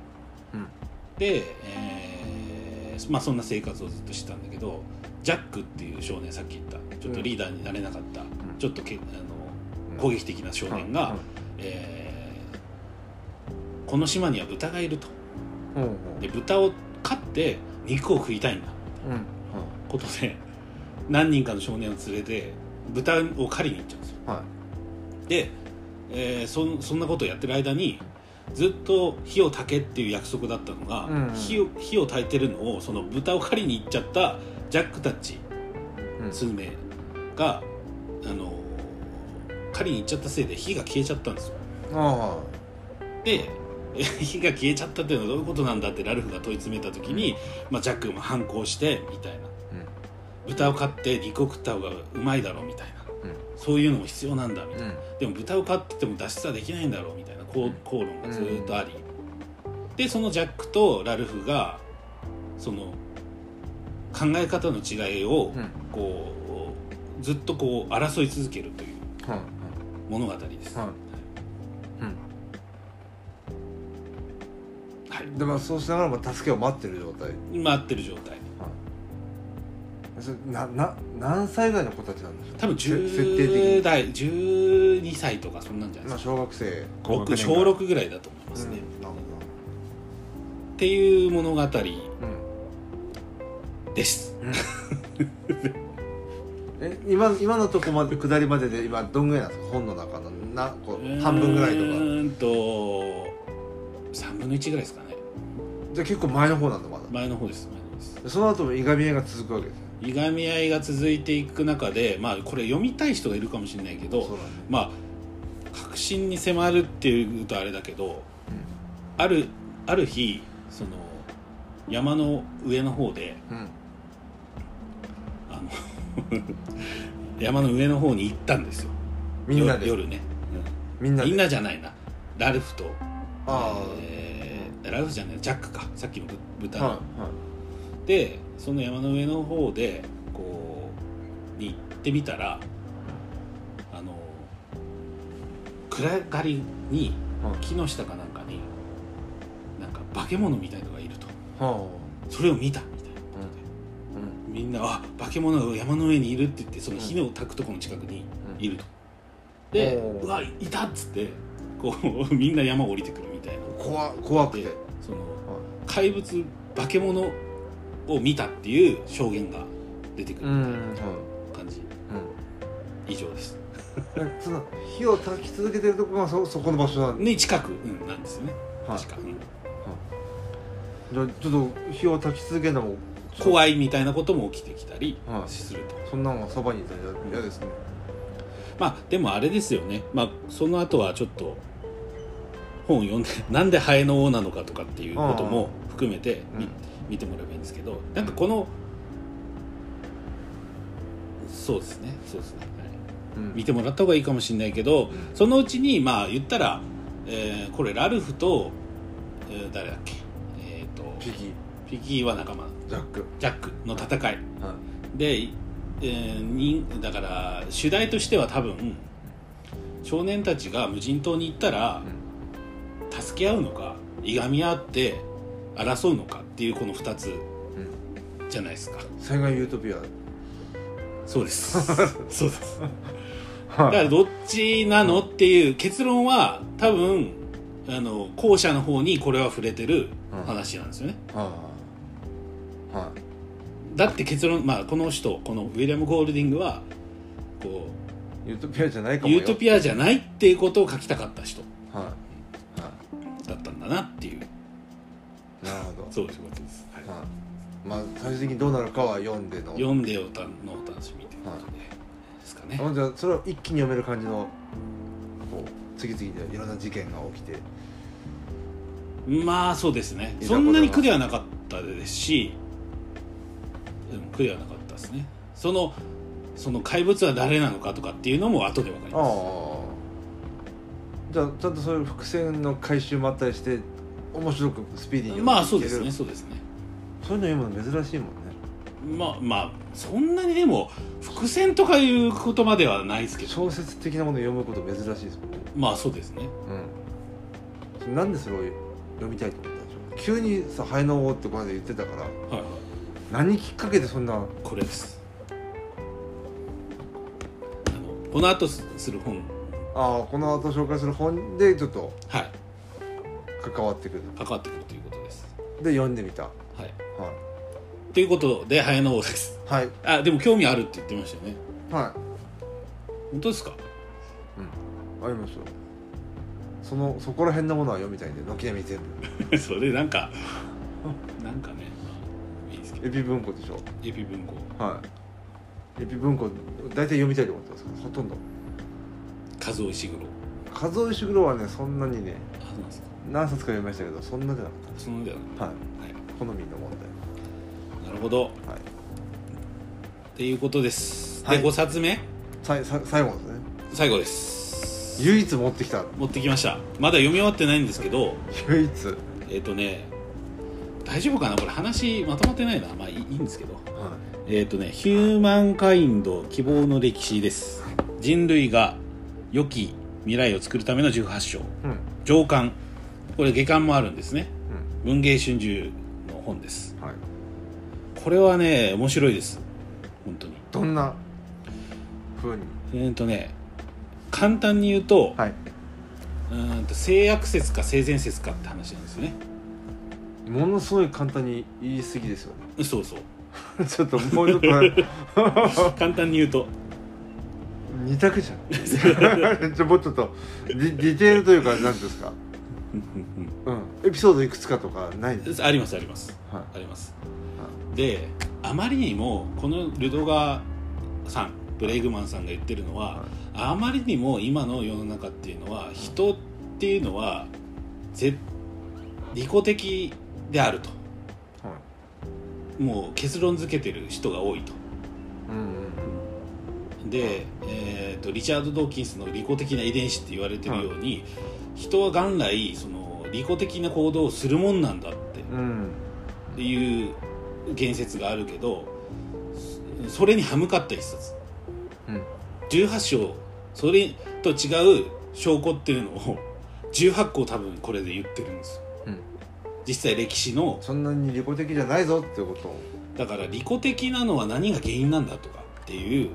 で、えーまあ、そんな生活をずっとしてたんだけどジャックっていう少年さっき言った。ちょっとリーダーになれなかった、ちょっとけあの攻撃的な少年が、えーこの島には豚がいると。で豚を飼って肉を食いたいんだ。うん。ことで何人かの少年を連れて豚を狩りに行っちゃうんですよ。はで、えーそんそんなことをやってる間にずっと火を焚けっていう約束だったのが、うん火を火を焚いてるのをその豚を狩りに行っちゃったジャックたちいうん。スズメが、あの狩りに行っちゃったせいで火が消えちゃったんですよ。あでえ 火が消えちゃったっていうのはどういうことなんだってラルフが問い詰めた時に、まあ、ジャックも反抗してみたいな。豚を飼って肉を食った方がうまいだろうみたいな。そういうのも必要なんだみたいな、うん。でも豚を飼ってても脱出はできないんだろうみたいな口論がずーっとあり、でそのジャックとラルフがその考え方の違いをうん。こうずっとこう争い続けるというはい物語です、はい。はい。でまあそうしながらも助けを待ってる状態。待ってる状態なな何歳ぐらいの子たちなんでしょう多分せ設定的10に。代12歳とかそんなんじゃないまあですか、小学生。僕小6ぐらいだと思いますね、うんなるほっていう物語。どです。うん。え今今のとこまで下りまでで今どんぐらいなんですか？本の中のなこう半分ぐらいうとか。ーんと3分の1ぐらいですかね。じゃあ結構前の方なんだまだ。前の方です前の方です。でその後もいがみ合いが続くわけですよいがみ合いが続いていく中でまあこれ読みたい人がいるかもしれないけどね。まあ確信に迫るっていうとあれだけどあるある日その山の上の方でうん。うんあの 山の上の方に行ったんですよ。みんなで？夜夜ね、みんなで？みんなじゃないな。ラルフとあえーラルフじゃないジャックか。さっきのぶ豚の、あはいはでその山の上の方でこうに行ってみたらあの暗がりに木の下かなんかになんか化け物みたいのがいると。はそれを見たみたいな。ことでみんな「あ化け物が山の上にいる」って言ってその火の焚くところの近くにいると、でおー「うわいた!」っつってこう みんな山を降りてくるみたいな。怖怖くて。でその怪物化け物を見たっていう証言が出てくるみたいな感じ、以上です。うんその火を焚き続けてるとこがそそこの場所なんでに近く、うん、なんですよね。はい。確か、うんじゃあちょっと火を焚き続けるのも怖いみたいなことも起きてきたりはい。すると、そんなのがそばにいたら嫌ですね。まあでもあれですよね。まあその後はちょっと本を読んでなんでハエの王なのかとかっていうことも含めて見,、うん見てもらえばいいんですけどなんかこのそうですねそうですね、はい。うん。見てもらった方がいいかもしれないけどそのうちにまあ言ったら、えーこれラルフと、えー誰だっけ？えっ、とピキピギーは仲間。ジャック。ジャックの戦い。はい。で、えーにだから主題としては多分少年たちが無人島に行ったら助け合うのかいがみ合って争うのかっていうこの2つうん。じゃないですか。災害ユートピア。そうです。そうです。だはからどっちなのっていう結論は多分あの後者の方にこれは触れてる話なんですよね、はい。はだって結論まあこの人このウィリアム・ゴールディングはこいユートピアじゃないうかもよ。ユートピアじゃないっていうことを書きたかった人はい。はだったんだなっていうそういうことです、はい。はい。まあ最終的にどうなるかは読んでの。読んでおたのお楽しみということで、ですかね。あじゃあそれを一気に読める感じのこう次々でいろんな事件が起きて。まあそうですね。そんなに苦ではなかったですし、うん、苦ではなかったですね。そのその怪物は誰なのかとかっていうのも後で分かりあます。あ。じゃあちゃんとそういう伏線の回収もあったりして面白くスピーディーにまあそうですねそうですね。そういうの読むの珍しいもんね。まあまあそんなにでも伏線とかいうことまではないですけど小説的なものを読むこと珍しいですもんね。まあそうですね。うん。なんでそれを読みたいと思ったんでしょう急にさ「ハエの王」ってこの間言ってたからはいはい。何きっかけでそんなこれです。あのこの後すする本。ああこの後紹介する本でちょっとはい関わってくる。関わってくるということです。で読んでみた。ははい。いということで早の王です。はい。あでも興味あるって言ってましたよね。は本当ですか？いうん。ありますよ。そのそこら辺のものは読みたいんで軒並み全部。それなんかなんかね、まあ、いいですけど。エピ文庫でしょ？エピ文庫。はい。エピ文庫大体読みたいと思ってます。ほとんど。和尾石黒。数え石黒はねそんなにね。あそうなんですか何冊か読みましたけどそんなじゃなかっそのではた。はい。はい。好みの問なるほど。題はい。っていうことです、はい。で5冊目？さいさ最後ですね。最後です。唯一持ってきた。持ってきました。まだ読み終わってないんですけど。唯一？えっ、とね大丈夫かな？これ話まとまってないな。まあいいいいんですけど。はえっ、とね「ヒューマンカインド希望の歴史」です。人類が良き未来を作るための18章。いうん。上巻これ下巻もあるんですね。う文藝春秋の本です。んはい。これはね面白いです。本当に。どんな風に？えっ、とね簡単に言うと、はい。うーんと性悪説か性善説かって話なんですよね。ものすごい簡単に言い過ぎですよね。そうそう。ちょっともうちょっと。簡単に言うと。二択じゃん。ちょもうちょっと。ディディテールというか何ですかうん。エピソードいくつかとかないんですありますあります。はあります。であまりにもこのルドガーさんブレイグマンさんが言ってるのは、はい。あまりにも今の世の中っていうのは人っていうのはぜ利己的であると。はい。もう結論付けてる人が多いと。うんうんで、えー、とリチャード・ドーキンスの利己的な遺伝子って言われてるように、人は元来その利己的な行動をするもんなんだって。うん。っていう言説があるけどそれに歯向かった一冊。うん。18章それと違う証拠っていうのを 18個多分これで言ってるんです。ようん。実際歴史の。そんなに利己的じゃないぞっていうこと。をだから利己的なのは何が原因なんだとかっていう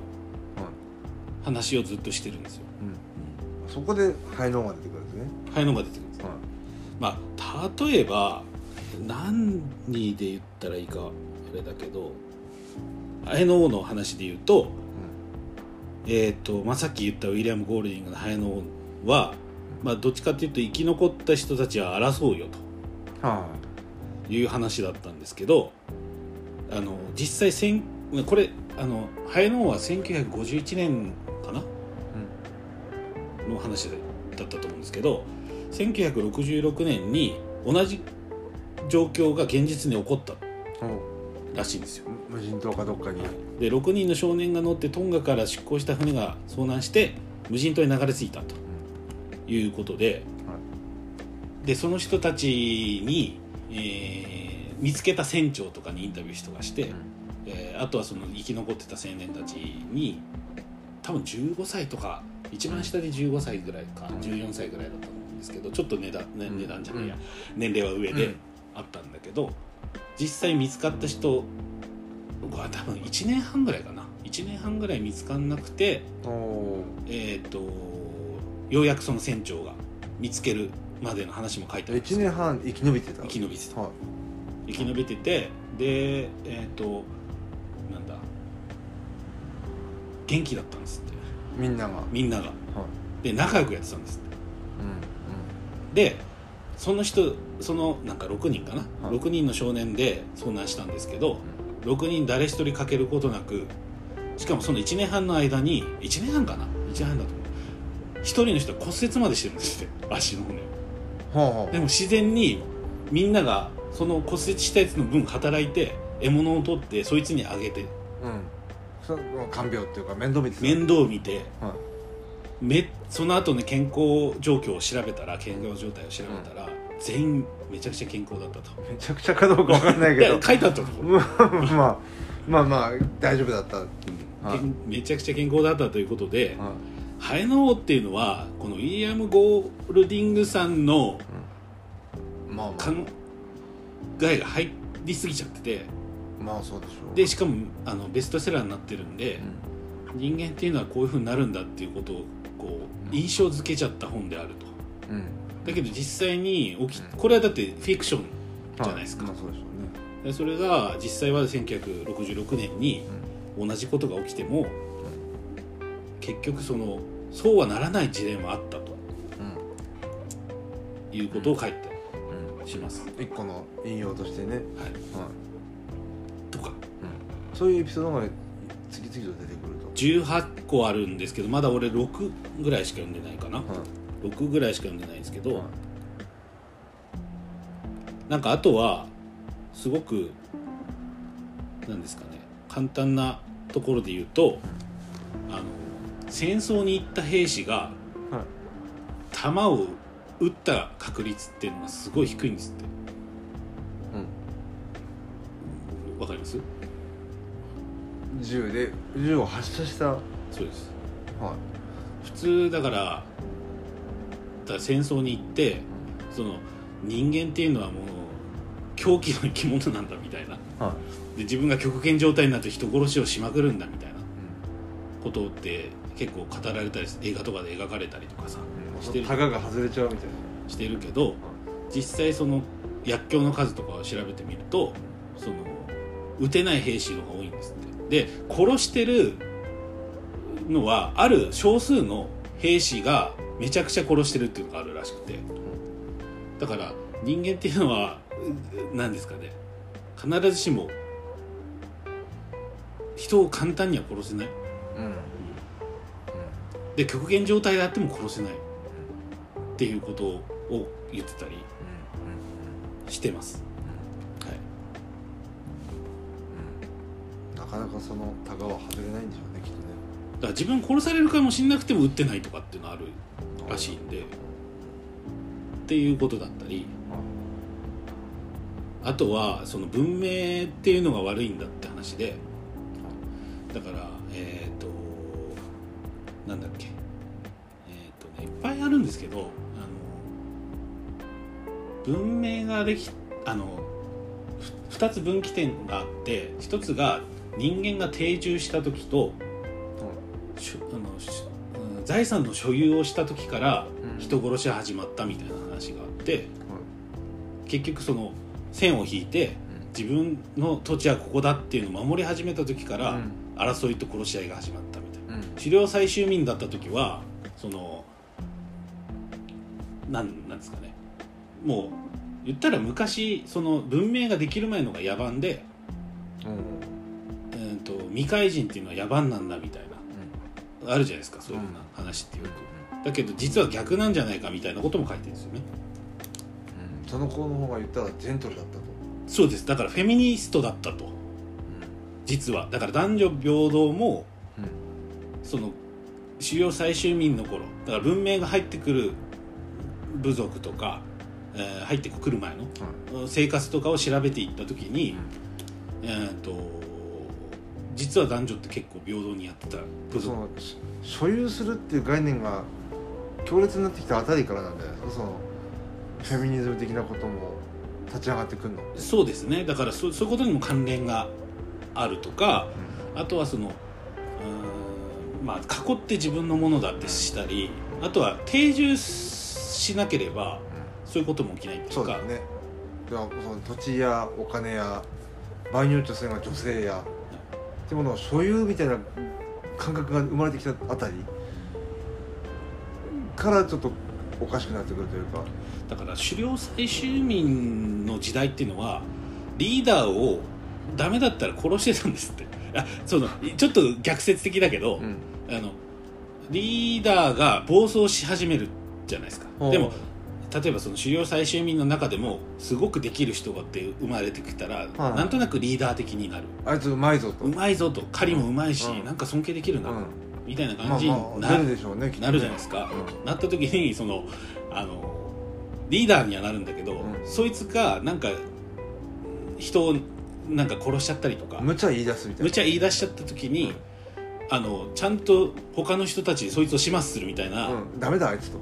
話をずっとしてるんですよ。うん。そこで肺のが出てくるんですねハエノが出てくるんですはい。まあ例えば何で言ったらいいかあれだけどハエノ王の話で言うと,、えーとまあ、さっき言ったウィリアム・ゴールディングのハエノ王は、まあ、どっちかっていうと生き残った人たちは争うよはという話だったんですけどあの実際せんこれあのハエノ王は1951年かな？の話だったと思うんですけど1966年に同じ状況が現実に起こったらしいんですよ。無人島かどっかに。で6人の少年が乗ってトンガから出港した船が遭難して無人島に流れ着いたということででその人たちに、えー見つけた船長とかにインタビューしとかして、えーあとはその生き残ってた青年たちに多分15歳とか一番下で15歳ぐらいか、うん。14歳ぐらいだと思うんですけどちょっと値段,、ねうん。値段じゃないや、うん。年齢は上でうん。あったんだけど、実際見つかった人は多分1年半ぐらいかな。1年半ぐらい見つかんなくて、えー、とようやくその船長が見つけるまでの話も書いてあるんです1年半生き延びてた？生き延びてた。はい。生き延びててでえっ、となんだ元気だったんですって。みんなが？はいみんなが。で仲良くやってたんですって。うんでその人そのなんか6人かな、はい6人の少年で遭難したんですけど6人誰一人欠けることなくしかもその1年半の間に1年半かな？1年半だと思う。1人の人は骨折までしてるんですって足の骨。をうんはあはあでも自然にみんながその骨折したやつの分働いて獲物を取ってそいつにあげて。うん。その看病っていうか面倒見てた。面倒見て。はいめその後ね健康状況を調べたら健康状態を調べたら、全員めちゃくちゃ健康だったと。めちゃくちゃかどうかわかんない。けど書いてあったと まあまあまあまあ大丈夫だった、はい。けんめちゃくちゃ健康だったということで、はハエの王っていうのはこのウィリアム・ゴールディングさんのい、まあま考えが入りすぎちゃってて。あまあそうでしょう。でしかもあのベストセラーになってるんでう、ん。人間っていうのはこういうふうになるんだっていうことをこううん。印象付けちゃった本であると。うん。だけど実際に起きうん。これはだってフィクションじゃないですか。まあそうでしょうね。でそれが実際は1966年に同じことが起きても結局そのそうはならない事例もあったと。うん。いうことを書いてうん。します、一個の引用としてね、はい、はい。とか。うん、そういうエピソードが次々と出て18個あるんですけどまだ俺6ぐらいしか読んでないかな。はい6ぐらいしか読んでないんですけど、はいなんかあとはすごくなんですかね簡単なところで言うとあの戦争に行った兵士がはい弾を撃った確率っていうのがすごい低いんですって。わかります？うん、銃で銃を発射した、はそうです。い。普通だからだから戦争に行ってその人間っていうのはもう狂気の生き物なんだみたいな。はい。で自分が極限状態になって人殺しをしまくるんだみたいなことって結構語られたり映画とかで描かれたりとかさうん、してる。タガが外れちゃうみたいしてるけど実際その薬莢の数とかを調べてみるとその撃てない兵士の方が多いんですってで殺してるのはある少数の兵士がめちゃくちゃ殺してるっていうのがあるらしくて。だから人間っていうのはう何ですかね。必ずしも人を簡単には殺せない。なうん、うん。で極限状態であっても殺せない。っていうことを言ってたりしてます、かなかそのタガは外れないんでしょうねきっとね。だから自分殺されるかもしれなくても撃ってないとかっていうのあるらしいんでっていうことだったりあとはその文明っていうのが悪いんだって話でだからえっ、となんだっけ。えっ、とねいっぱいあるんですけどあの文明ができあのふ2つ分岐点があって1つが人間が定住した時としょあの財産の所有をした時からうん。人殺しが始まったみたいな話があって結局その線を引いて自分の土地はここだっていうのを守り始めた時からうん。争いと殺し合いが始まったみたいな。うん。狩猟採集民だった時はそのなんなんですかね。もう言ったら昔その文明ができる前のが野蛮で、うんうん、と未開人っていうのは野蛮なんだみたいな。あるじゃないですかそういうふうな話ってよく、だけど実は逆なんじゃないかみたいなことも書いてるんですよね。うん。その子の方が言ったらジェントルだったと、そうです。だからフェミニストだったと。実は。だから男女平等もうん。その狩猟採集民の頃。だから文明が入ってくる部族とか、えー入ってくる前の生活とかを調べていった時に、えー、と実は男女って結構平等にやってたそのし所有するっていう概念が強烈になってきたあたりからなんじゃないですかそのフェミニズム的なことも立ち上がってくるの。そうですね。だからそそういうことにも関連があるとかあとはそのうーんまあ囲って自分のものだってしたりあとは定住しなければそういうことも起きないっていうか。そうだよね。ではその土地やお金や場合によってはそれが女性やいうものを所有みたいな感覚が生まれてきたあたりからちょっとおかしくなってくるというか。だから狩猟採集民の時代っていうのはリーダーをダメだったら殺してたんですって。あそのちょっと逆説的だけど、うん。あのリーダーが暴走し始めるじゃないですか。ほうでも例えばその狩猟採集民の中でもすごくできる人がって生まれてきたら、はい。なんとなくリーダー的になる。あいつうまいぞと。うまいぞと。狩りもうまいし、うん。なんか尊敬できるな、うん。みたいなまあ感じにまあな,、出るでしょうねきっとね。なるじゃないですか、なった時にそのあのリーダーにはなるんだけど、うん。そいつがなんか人をなんか殺しちゃったりとかうん無茶言い出すみたいな。無茶言い出しちゃった時に、あのちゃんと他の人たちにそいつを始末するみたいな、うん。ダメだあいつと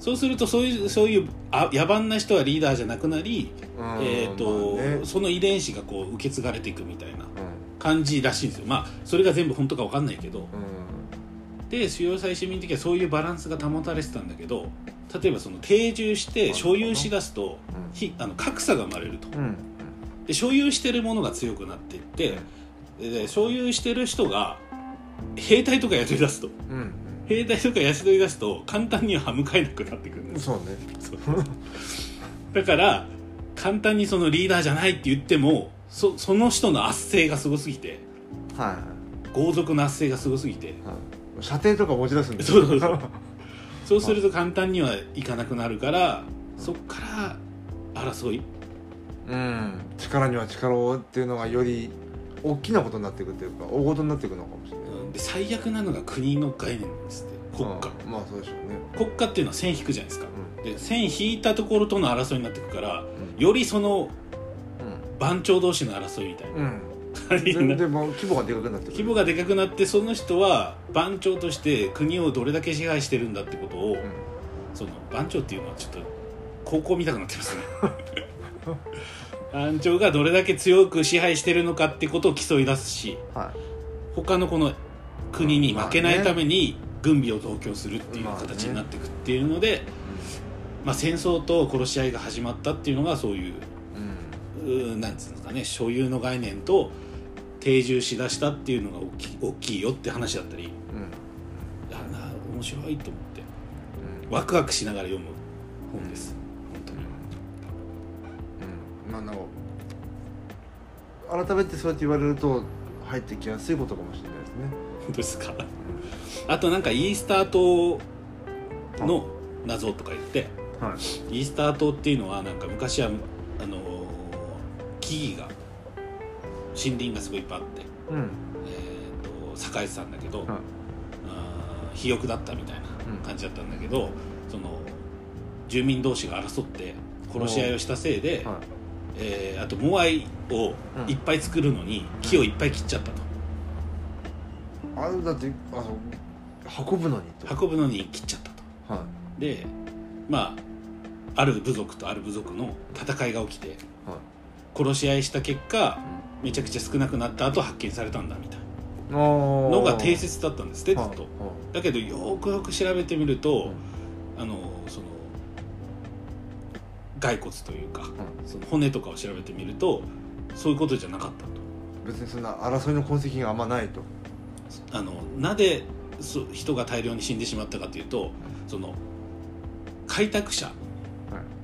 そうするとそういうそういうあ野蛮な人はリーダーじゃなくなり、うん。えーとまあね。その遺伝子がこう受け継がれていくみたいなうん。感じらしいんですよ。まあそれが全部本当か分かんないけど。うん。で主要採集民的にはそういうバランスが保たれてたんだけど例えばその定住して所有しだすとあの格差が生まれると。うん。で所有してるものが強くなっていってで所有してる人が兵隊とか雇い出すと。うん兵隊とか雇い出すと簡単には歯向かえなくなってくるんです。うんそうね。そう。だから簡単にそのリーダーじゃないって言ってもそその人の圧政がすごすぎてはい豪族の圧政がすごすぎてはい。射程とか持ち出すんですそうそうそう。そうすると簡単にはいかなくなるからそっから争い。うん。力には力をっていうのがより大きなことになっていくっていうか大事になっていくのかもで最悪なのが国の概念なんですって。国家。うんまあそうでしょうね。国家っていうのは線引くじゃないですか。で線引いたところとの争いになっていくからうん。よりそのう番長同士の争いみたいんうん。ででも規模がでかくなって規模がでかくなってその人は番長として国をどれだけ支配してるんだってことを、うん。その番長っていうのはちょっと高校見たくなってますね。番長がどれだけ強く支配してるのかってことを競い出すしはい。他のこの国に負けないために軍備を増強するっていう形になっていくっていうので、まあ、戦争と殺し合いが始まったっていうのがそういううん。なんつうんですかね所有の概念と定住しだしたっていうのが大き大きいよって話だったりうん。あな面白いと思ってうん。ワクワクしながら読む本です。本当に。うん。まあなんか改めてそうやって言われると入ってきやすいことかもしれないですねですか？あとなんかイースター島の謎とか言ってはい。イースター島っていうのはなんか昔はあの木々が森林がすごいいっぱいあって、うん。えー、と栄えてたんだけど、はい。あー肥沃だったみたいな感じだったんだけど、その住民同士が争って殺し合いをしたせいで、はい。えーあとモアイをいっぱい作るのに木をいっぱい切っちゃったと、あれだってあの運ぶのにと。運ぶのに切っちゃったと。はでまあある部族とある部族の戦いが起きていはい。殺し合いした結果めちゃくちゃ少なくなった後発見されたんだみたいのなのが定説だったんですってずっと。はい。だけどよくよく調べてみると、あのその骸骨というか、その骨とかを調べてみるとそういうことじゃなかったと。別にそんな争いの痕跡があんまないとあのなぜそ人が大量に死んでしまったかというとその開拓者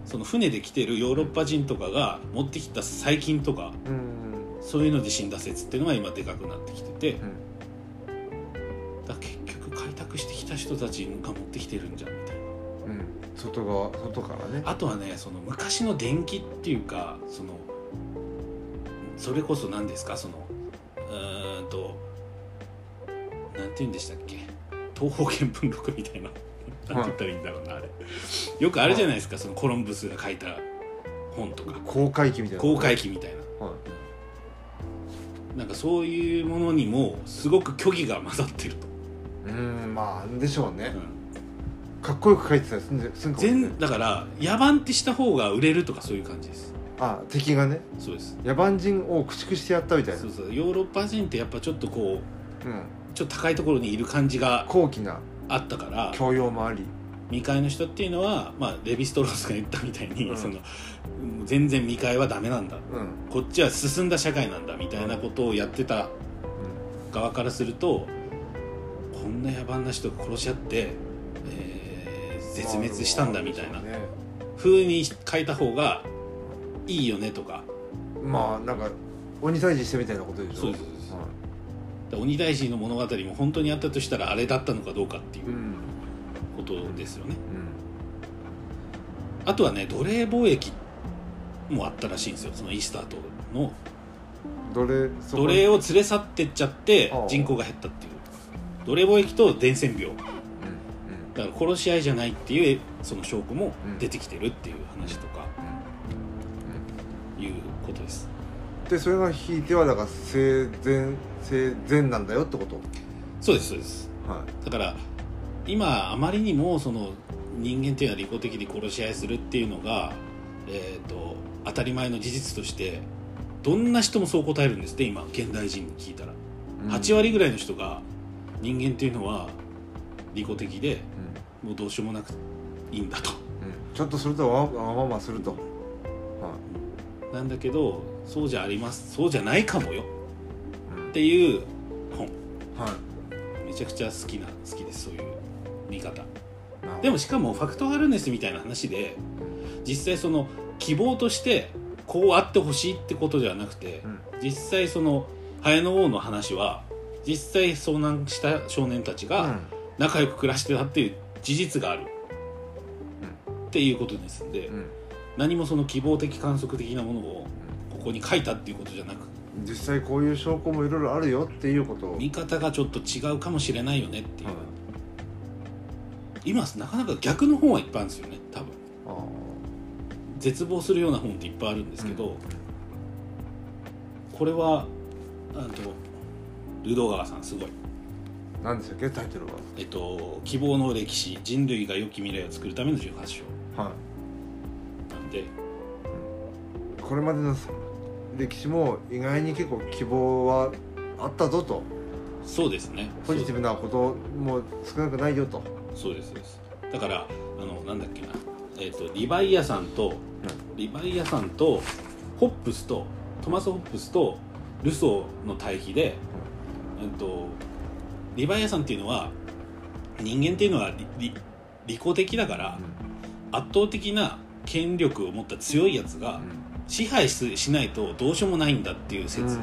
その船で来てるヨーロッパ人とかが持ってきた細菌とかうん。そういうので死んだ説っていうのが今でかくなってきててうん。だ結局開拓してきた人たちが持ってきてるんじゃんみたいな。うん。外側外からね。あとはねその昔の電気っていうかそのそれこそ何ですか？そのうーんとなんて言うんでしたっけ？東方見聞録みたいな。なんて言ったらいいんだろうなあれ。よくあるじゃないですかそのコロンブスが書いた本とか。公開機みたいな。航海記みたいな。はい。なんかそういうものにもすごく虚偽が混ざってると、うんまあでしょうね。うん。かっこよく書いてたりすんですんかもだから野蛮ってした方が売れるとかそういう感じです。あ敵がね。そうです。野蛮人を駆逐してやったみたいな。そうそう。ヨーロッパ人ってやっぱちょっとこううんちょっと高いところにいる感じが高貴なあったから教養もあり。未開の人っていうのは、まあ、レヴィストロースが言ったみたいに、うん。そのうん全然未開はダメなんだ。うん。こっちは進んだ社会なんだみたいなことをやってた側からするとこんな野蛮な人が殺し合って、えー絶滅したんだみたいな。風に書いた方がいいよねとか。まあなんか鬼退治してみたいなことでしょ。そうです鬼大臣の物語も本当にあったとしたらあれだったのかどうかっていいううん。ことですよね。うん。あとはね奴隷貿易もあったらしいんですよ。そのイースター島の。奴隷奴隷を連れ去ってっちゃって人口が減ったっていう。奴隷貿易と伝染病。うんだから殺し合いじゃないっていうその証拠も出てきてるっていう話とかいうことです。うんでそれがひいてはだから生前生前なんだよってこと？そうですそうです。はだから今あまりにもその人間っていうのは利己的に殺し合いするっていうのが、えー、と当たり前の事実としてどんな人もそう答えるんですって今現代人に聞いたら、い、8割ぐらいの人が人間っていうのは利己的でうん。もうどうしようもなくいいんだと。うん。ちょっとするとわわまますると。はなんだけどそうじゃありますそうじゃないかもよ。っていう本。はい。めちゃくちゃ好きな好きですそういう見方。でもしかもファクトワルネスみたいな話で実際その希望としてこうあってほしいってことではなくてうん。実際そのハエの王の話は実際遭難した少年たちが仲良く暮らしてたっていう事実がある。っていうことですんでうん。うん何もその希望的観測的なものをここに書いたっていうことじゃなく実際こういう証拠もいろいろあるよっていうことを。見方がちょっと違うかもしれないよねっていう、はい。今なかなか逆の本はいっぱいあるんですよね多分。あ絶望するような本っていっぱいあるんですけど、これはあとルド川さんすごい。ー何でしたっけタイトルは？えっと「希望の歴史人類が良き未来を作るための18章。は」なんで。いこれまでの歴史も意外に結構希望はあったぞと。そうですね。ポジティブなことも少なくないよと。そうですです。だからあのなんだっけな、えっとリヴァイアさんと、リヴァイアさんとホップスとトマス・ホップスとルソーの対比で、うん。とリヴァイアさんっていうのは人間っていうのは利利利己的だから圧倒的な権力を持った強いやつが支配ししないとどうしようもないんだっていううん。説は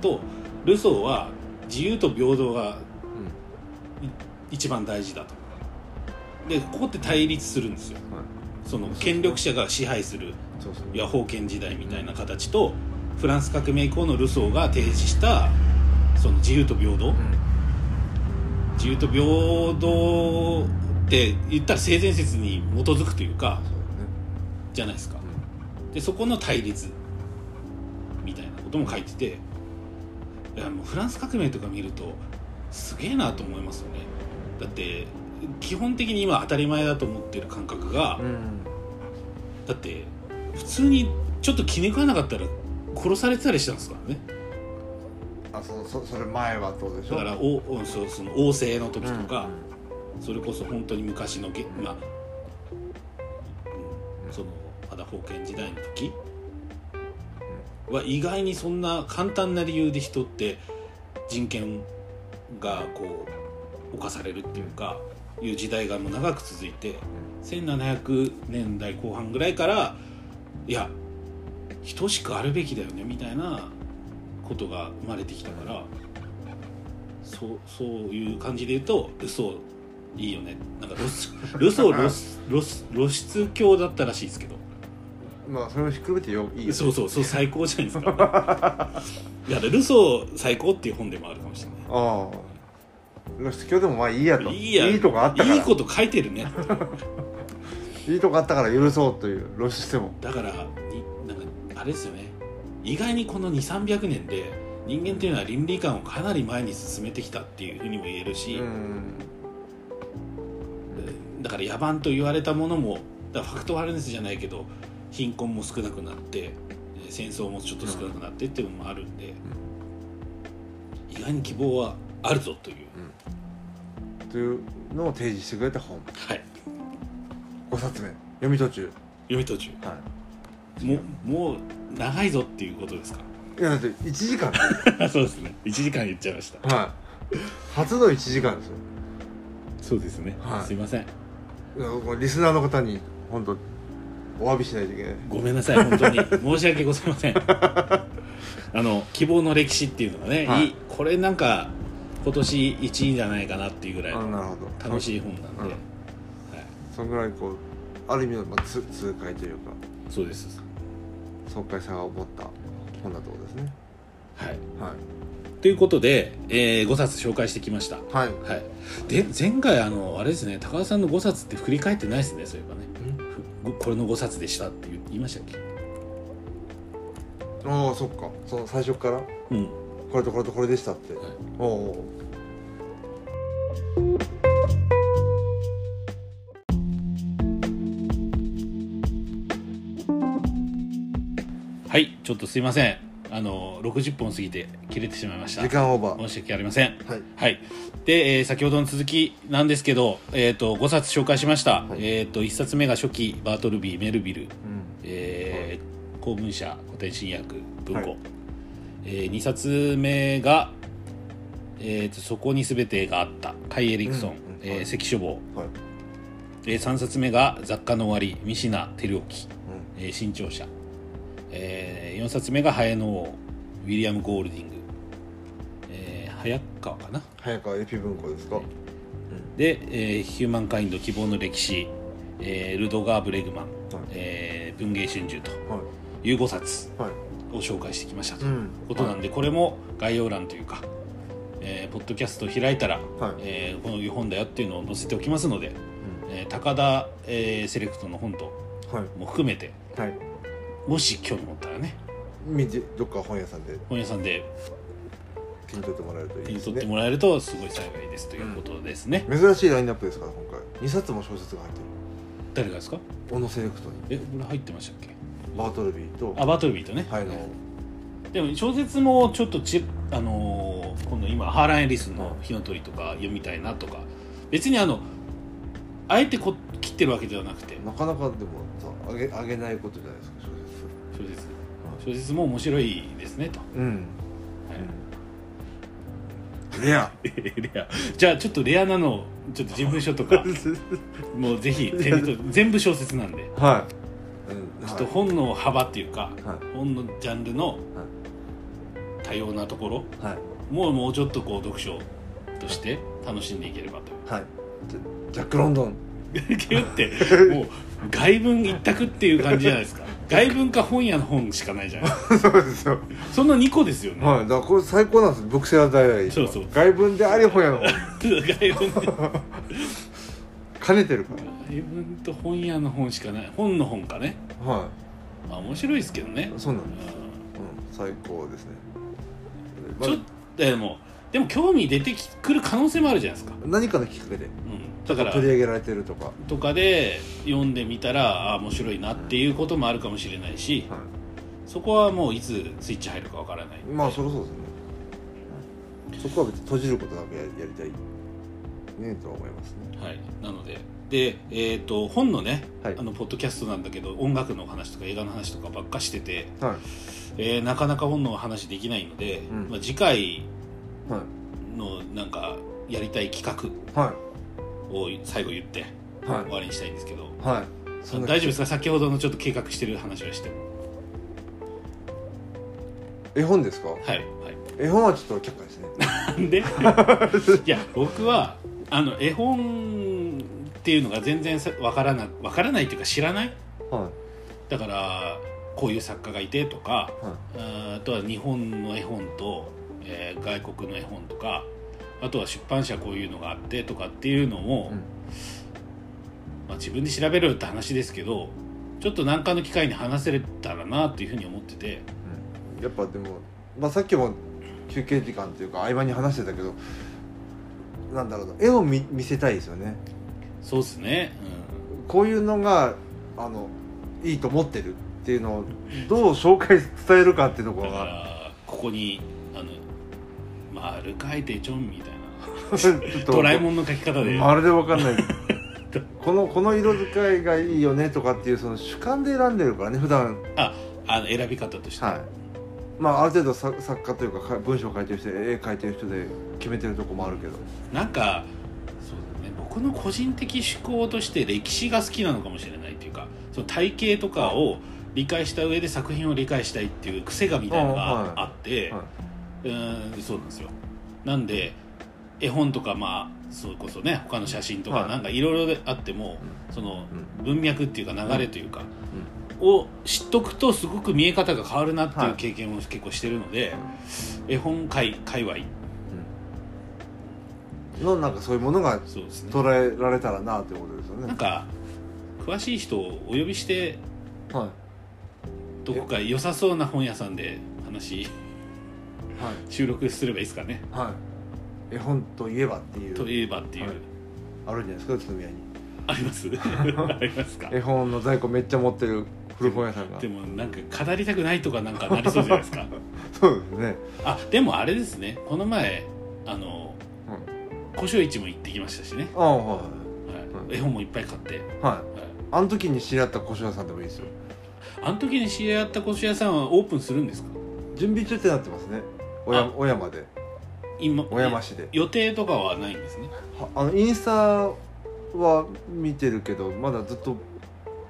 とルソーは自由と平等が一番大事だと。でここって対立するんですよ。はい。その権力者が支配するいや封建時代みたいな形とフランス革命以降のルソーが提示したその自由と平等。うん。自由と平等って言ったら性善説に基づくというかじゃないですかでそこの対立みたいなことも書いてていやもうフランス革命とか見るとすげえなと思いますよね。だって基本的に今当たり前だと思ってる感覚が、うん。だって普通にちょっと気に食わなかったら殺されてたりしたんですからね。あそうそそれ前はどうでしょ？だからおおそうその王政の時とか、うんそれこそ本当に昔のげ、まあうんそのまだ封建時代の時は意外にそんな簡単な理由で人って人権がこう侵されるっていうかいう時代がもう長く続いて1700年代後半ぐらいからいや等しくあるべきだよねみたいなことが生まれてきたからそうそういう感じで言うとルソーいいよねなんかロスロスロス露出狂だったらしいですけどまあそれをひっくるめてよいいよそうそうそう最高じゃないですか。いやルソー最高っていう本でもあるかもしれない。ああ。露出狂でもまあいいやと。いいやいいとこあったから。いいこと書いてるね。いいとこあったから許そうという露出しても。だからになんかあれですよね。意外にこの2300年で人間っていうのは倫理観をかなり前に進めてきたっていうふうにも言えるし、うん。だから野蛮と言われたものもだファクトワルネスじゃないけど貧困も少なくなってえー戦争もちょっと少なくなってっていうのもあるんで、意外に希望はあるぞという。というのを提示してくれた本。はい。5冊目。読み途中。読み途中。はもうもう長いぞっていうことですか？いいやだって1時間。そうですね。1時間言っちゃいました。はい。初の1時間ですよ。そうですね、はい。すいません。リスナーの方に本当お詫びしないといけない。ごめんなさい本当に。申し訳ございません。あの希望の歴史っていうのがね、はい。これなんか今年1位じゃないかなっていうぐらい楽しい本なんで、うん。はい、そんぐらいこうある意味の、まあ、つ痛快というか。そうです。爽快さが思った本だとですね。はい。はい。ということで、え5冊紹介してきました。はい。はい。で前回あのあれですね高田さんの5冊って振り返ってないですねそういえば。ねふこれの5冊でしたって言言いましたっけ？ああそっか。その最初から？うん。これとこれとこれでしたって、はい。おうおう。はいちょっとすいませんあの60本過ぎて切れてしまいました。時間オーバー。申し訳ありません。はい。はい。で、えー先ほどの続きなんですけど、えー、と5冊紹介しました、はい。えー、と1冊目が初期バートルビー・メルビル、うん。えー公文社古典新訳文庫、はい。え2冊目が、えーと「そこに全てがあった」カイ・エリクソン、うんうん。えーはい。関書房、はい。え3冊目が「雑貨の終わり」三品照興、うえー新潮社、え4冊目が「ハエの王」ウィリアム・ゴールディング、えー早川かな？早川エピ文庫ですか、で、えーヒューマンカインド希望の歴史」えールドガー・ブレグマン、はい。えー文芸春秋とはい。いう5冊はい。を紹介してきましたとういうん。ことなんで、これも概要欄というか、えーポッドキャストを開いたら、はい。えーこういう本だよっていうのを載せておきますので、うえー高田、えーセレクトの本とも含めてはいもし興味持ったらね。見てどっか本屋さんで。本屋さんで。手に取ってもらえるといい手にですね。取ってもらえるとすごい幸いですということですね、珍しいラインナップですから今回。2冊も小説が入ってる。誰がですか？小野セレクトに。えこれ入ってましたっけ？バートルビーと。あバートルビーとね、はい。のでも小説もちょっとちあのー今度今ハーラン・エリスの「火の鳥」とか読みたいなとか。別にあのあえてこ切ってるわけではなくて。なかなかでもさあげあげないことじゃないですか小小説小説も面白いですねと、説うん。はい。レア。レア。じゃあちょっとレアなのをちょっと事務所とか もうぜひ全部小説なんで。はい、うん、ちょっと本の幅っていうかはい。本のジャンルの多様なところはい。もうもうちょっとこう読書として楽しんでいければと。はい。ジャック・ロンドン。ギュってもう外文一択っていう感じじゃないですか外文か本屋の本しかないじゃない そうですよ。そんな2個ですよね、はい。だからこれ最高なんです。ブックセラーダイアリーそうそう。外文であり本屋の本。外文で。兼ねてるか外文と本屋の本しかない。本の本かね。らはまあ面白いですけどね。いそうなんうです、うん、最高ですね。んちょっとでもでも興味出てくる可能性もあるじゃないですか、何かのきっかけで。うん、だから取り上げられてるとか、とかで読んでみたらああ面白いなっていうこともあるかもしれないし、はそこはもういつスイッチ入るかわからない。い、まあそりゃそうですね。そこは別に閉じることなくややりたい。ねとは思いますね。はい、なのでで、えー、と本のね、はい。あのポッドキャストなんだけど音楽の話とか映画の話とかばっかしてて、はい。えーなかなか本の話できないので、うん。まあ、次回はい。のなんかやりたい企は画を最後言って終わりにしたいんですけど、い。はい大丈夫ですか？先ほどのちょっと計画してる話はして。も絵本ですか？はいはい。絵本はちょっと却下ですね。なんで？いや僕はあの絵本っていうのが全然さわからなわからないっていうか知らない？はだからこういう作家がいてとかい。はああとは日本の絵本と、えー外国の絵本とかあとは出版社こういうのがあってとかっていうのも、うん。まあ、自分で調べろよって話ですけどちょっと何かの機会に話せれたらなというふうに思ってて。い、うん、やっぱでも、まあ、さっきも休憩時間というか合間に話してたけどなんだろうな絵を見見せたいですよね。そうですね、こういうのがあのいいと思ってるっていうのをどう紹介伝えるかっていうところが。らここに丸書いてちょんみたいな。とドラえもんの書き方で、まるでわかんない。このこの色使いがいいよねとかっていうその主観で選んでるからね普段。ああの選び方として、はい。まあある程度作作家というかか文章を書いてる人絵描いてる人で決めてるとこもあるけど。なんかそうだね。僕の個人的思考として歴史が好きなのかもしれないっていうかその体系とかを理解した上で作品を理解したいっていう癖がみたいなのがあって、はうんそうなんですよ。なんで絵本とかまあそれこそね他の写真とかはい。なんかいろいろあっても、そのう文脈っていうか流れというか、を知っとくとすごく見え方が変わるなっていうはい。経験を結構してるので、絵本界界隈。のなんかそういうものがそうですね。捉えられたらなということですよね。なんか詳しい人をお呼びしてはい。どこか良さそうな本屋さんで話はい収録すればいいですかね。はい。絵本といえばっていう。といえばっていう、はい。あるんじゃないですか宇都宮に。あります？ありますか？絵本の在庫めっちゃ持ってる古本屋さんが。でもなんか語りたくないとかなんかなりそうじゃないですか？そうですね。あでもあれですね。この前あの古書市も行ってきましたしね、ああははい絵本もいっぱい買って、はい。いはい。あの時に知り合った古書屋さんでもいいですよ。あの時に知り合った古書屋さんはオープンするんですか？準備中ってなってますね小あ。山小山で。今小山市で。予定とかはないんですね？はあのインスタは見てるけどまだずっと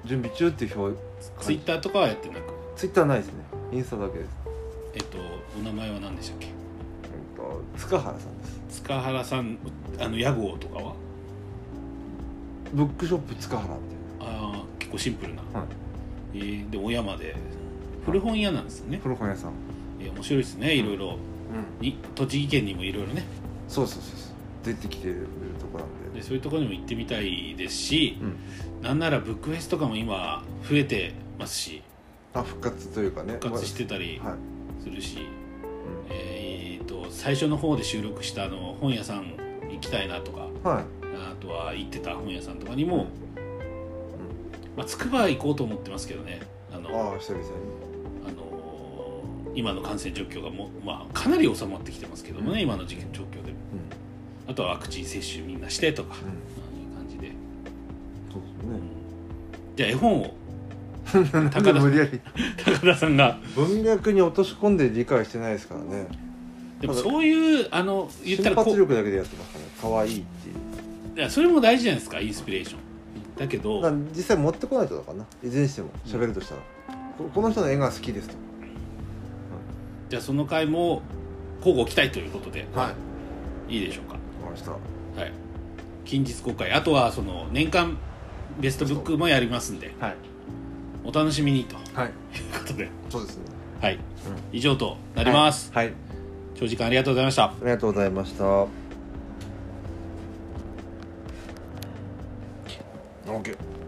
準備中っていう表ツイッターとかはやってなく？ツイッターないですね。インスタだけです。えっとお名前は何でしたっけ？うんと塚原さんです。塚原さんあの屋号とかは？ブックショップ塚原っていう。ああ結構シンプルな、はい。えーで小山で。古本屋なんですね、古本屋さんえー面白いですねいろいろ。うん。に栃木県にもいろいろね。そうそうそうそう。出てきてるとこなんで。でそういうところにも行ってみたいですし、うん。なんならブックフェスとかも今増えてますし。あ復活というかね。復活してたりはい、するし、うん。えー、と最初の方で収録したあの本屋さん行きたいなとかはい。あとは行ってた本屋さんとかにも、まあ、筑波行こうと思ってますけどね。あのああ久々に今の感染状況がもう、まあ、かなり収まってきてますけどもね、うん。今の状況でも。あとはワクチン接種みんなしてとか、うん、いう感じで、そうじゃあ絵本をですね高田無理やり。高田さんが。文脈に落とし込んで理解してないですからね。でもそういうあの言った瞬らこう発力だけでやってますからね。可愛いっていう。いやそれも大事じゃないですかインスピレーション。だけど実際持ってこないとだからな。いずれにしても。喋るとしたら、ここの人の絵が好きですとじゃあその回も交互期待ということで、はい。いいでしょうか。わかりました。はい。近日公開。あとはその年間ベストブックもやりますんで。はい。お楽しみにと。い。うはいことで。そうですね。はい、以上となります、はい、はい、長時間ありがとうございました。ありがとうございました。OK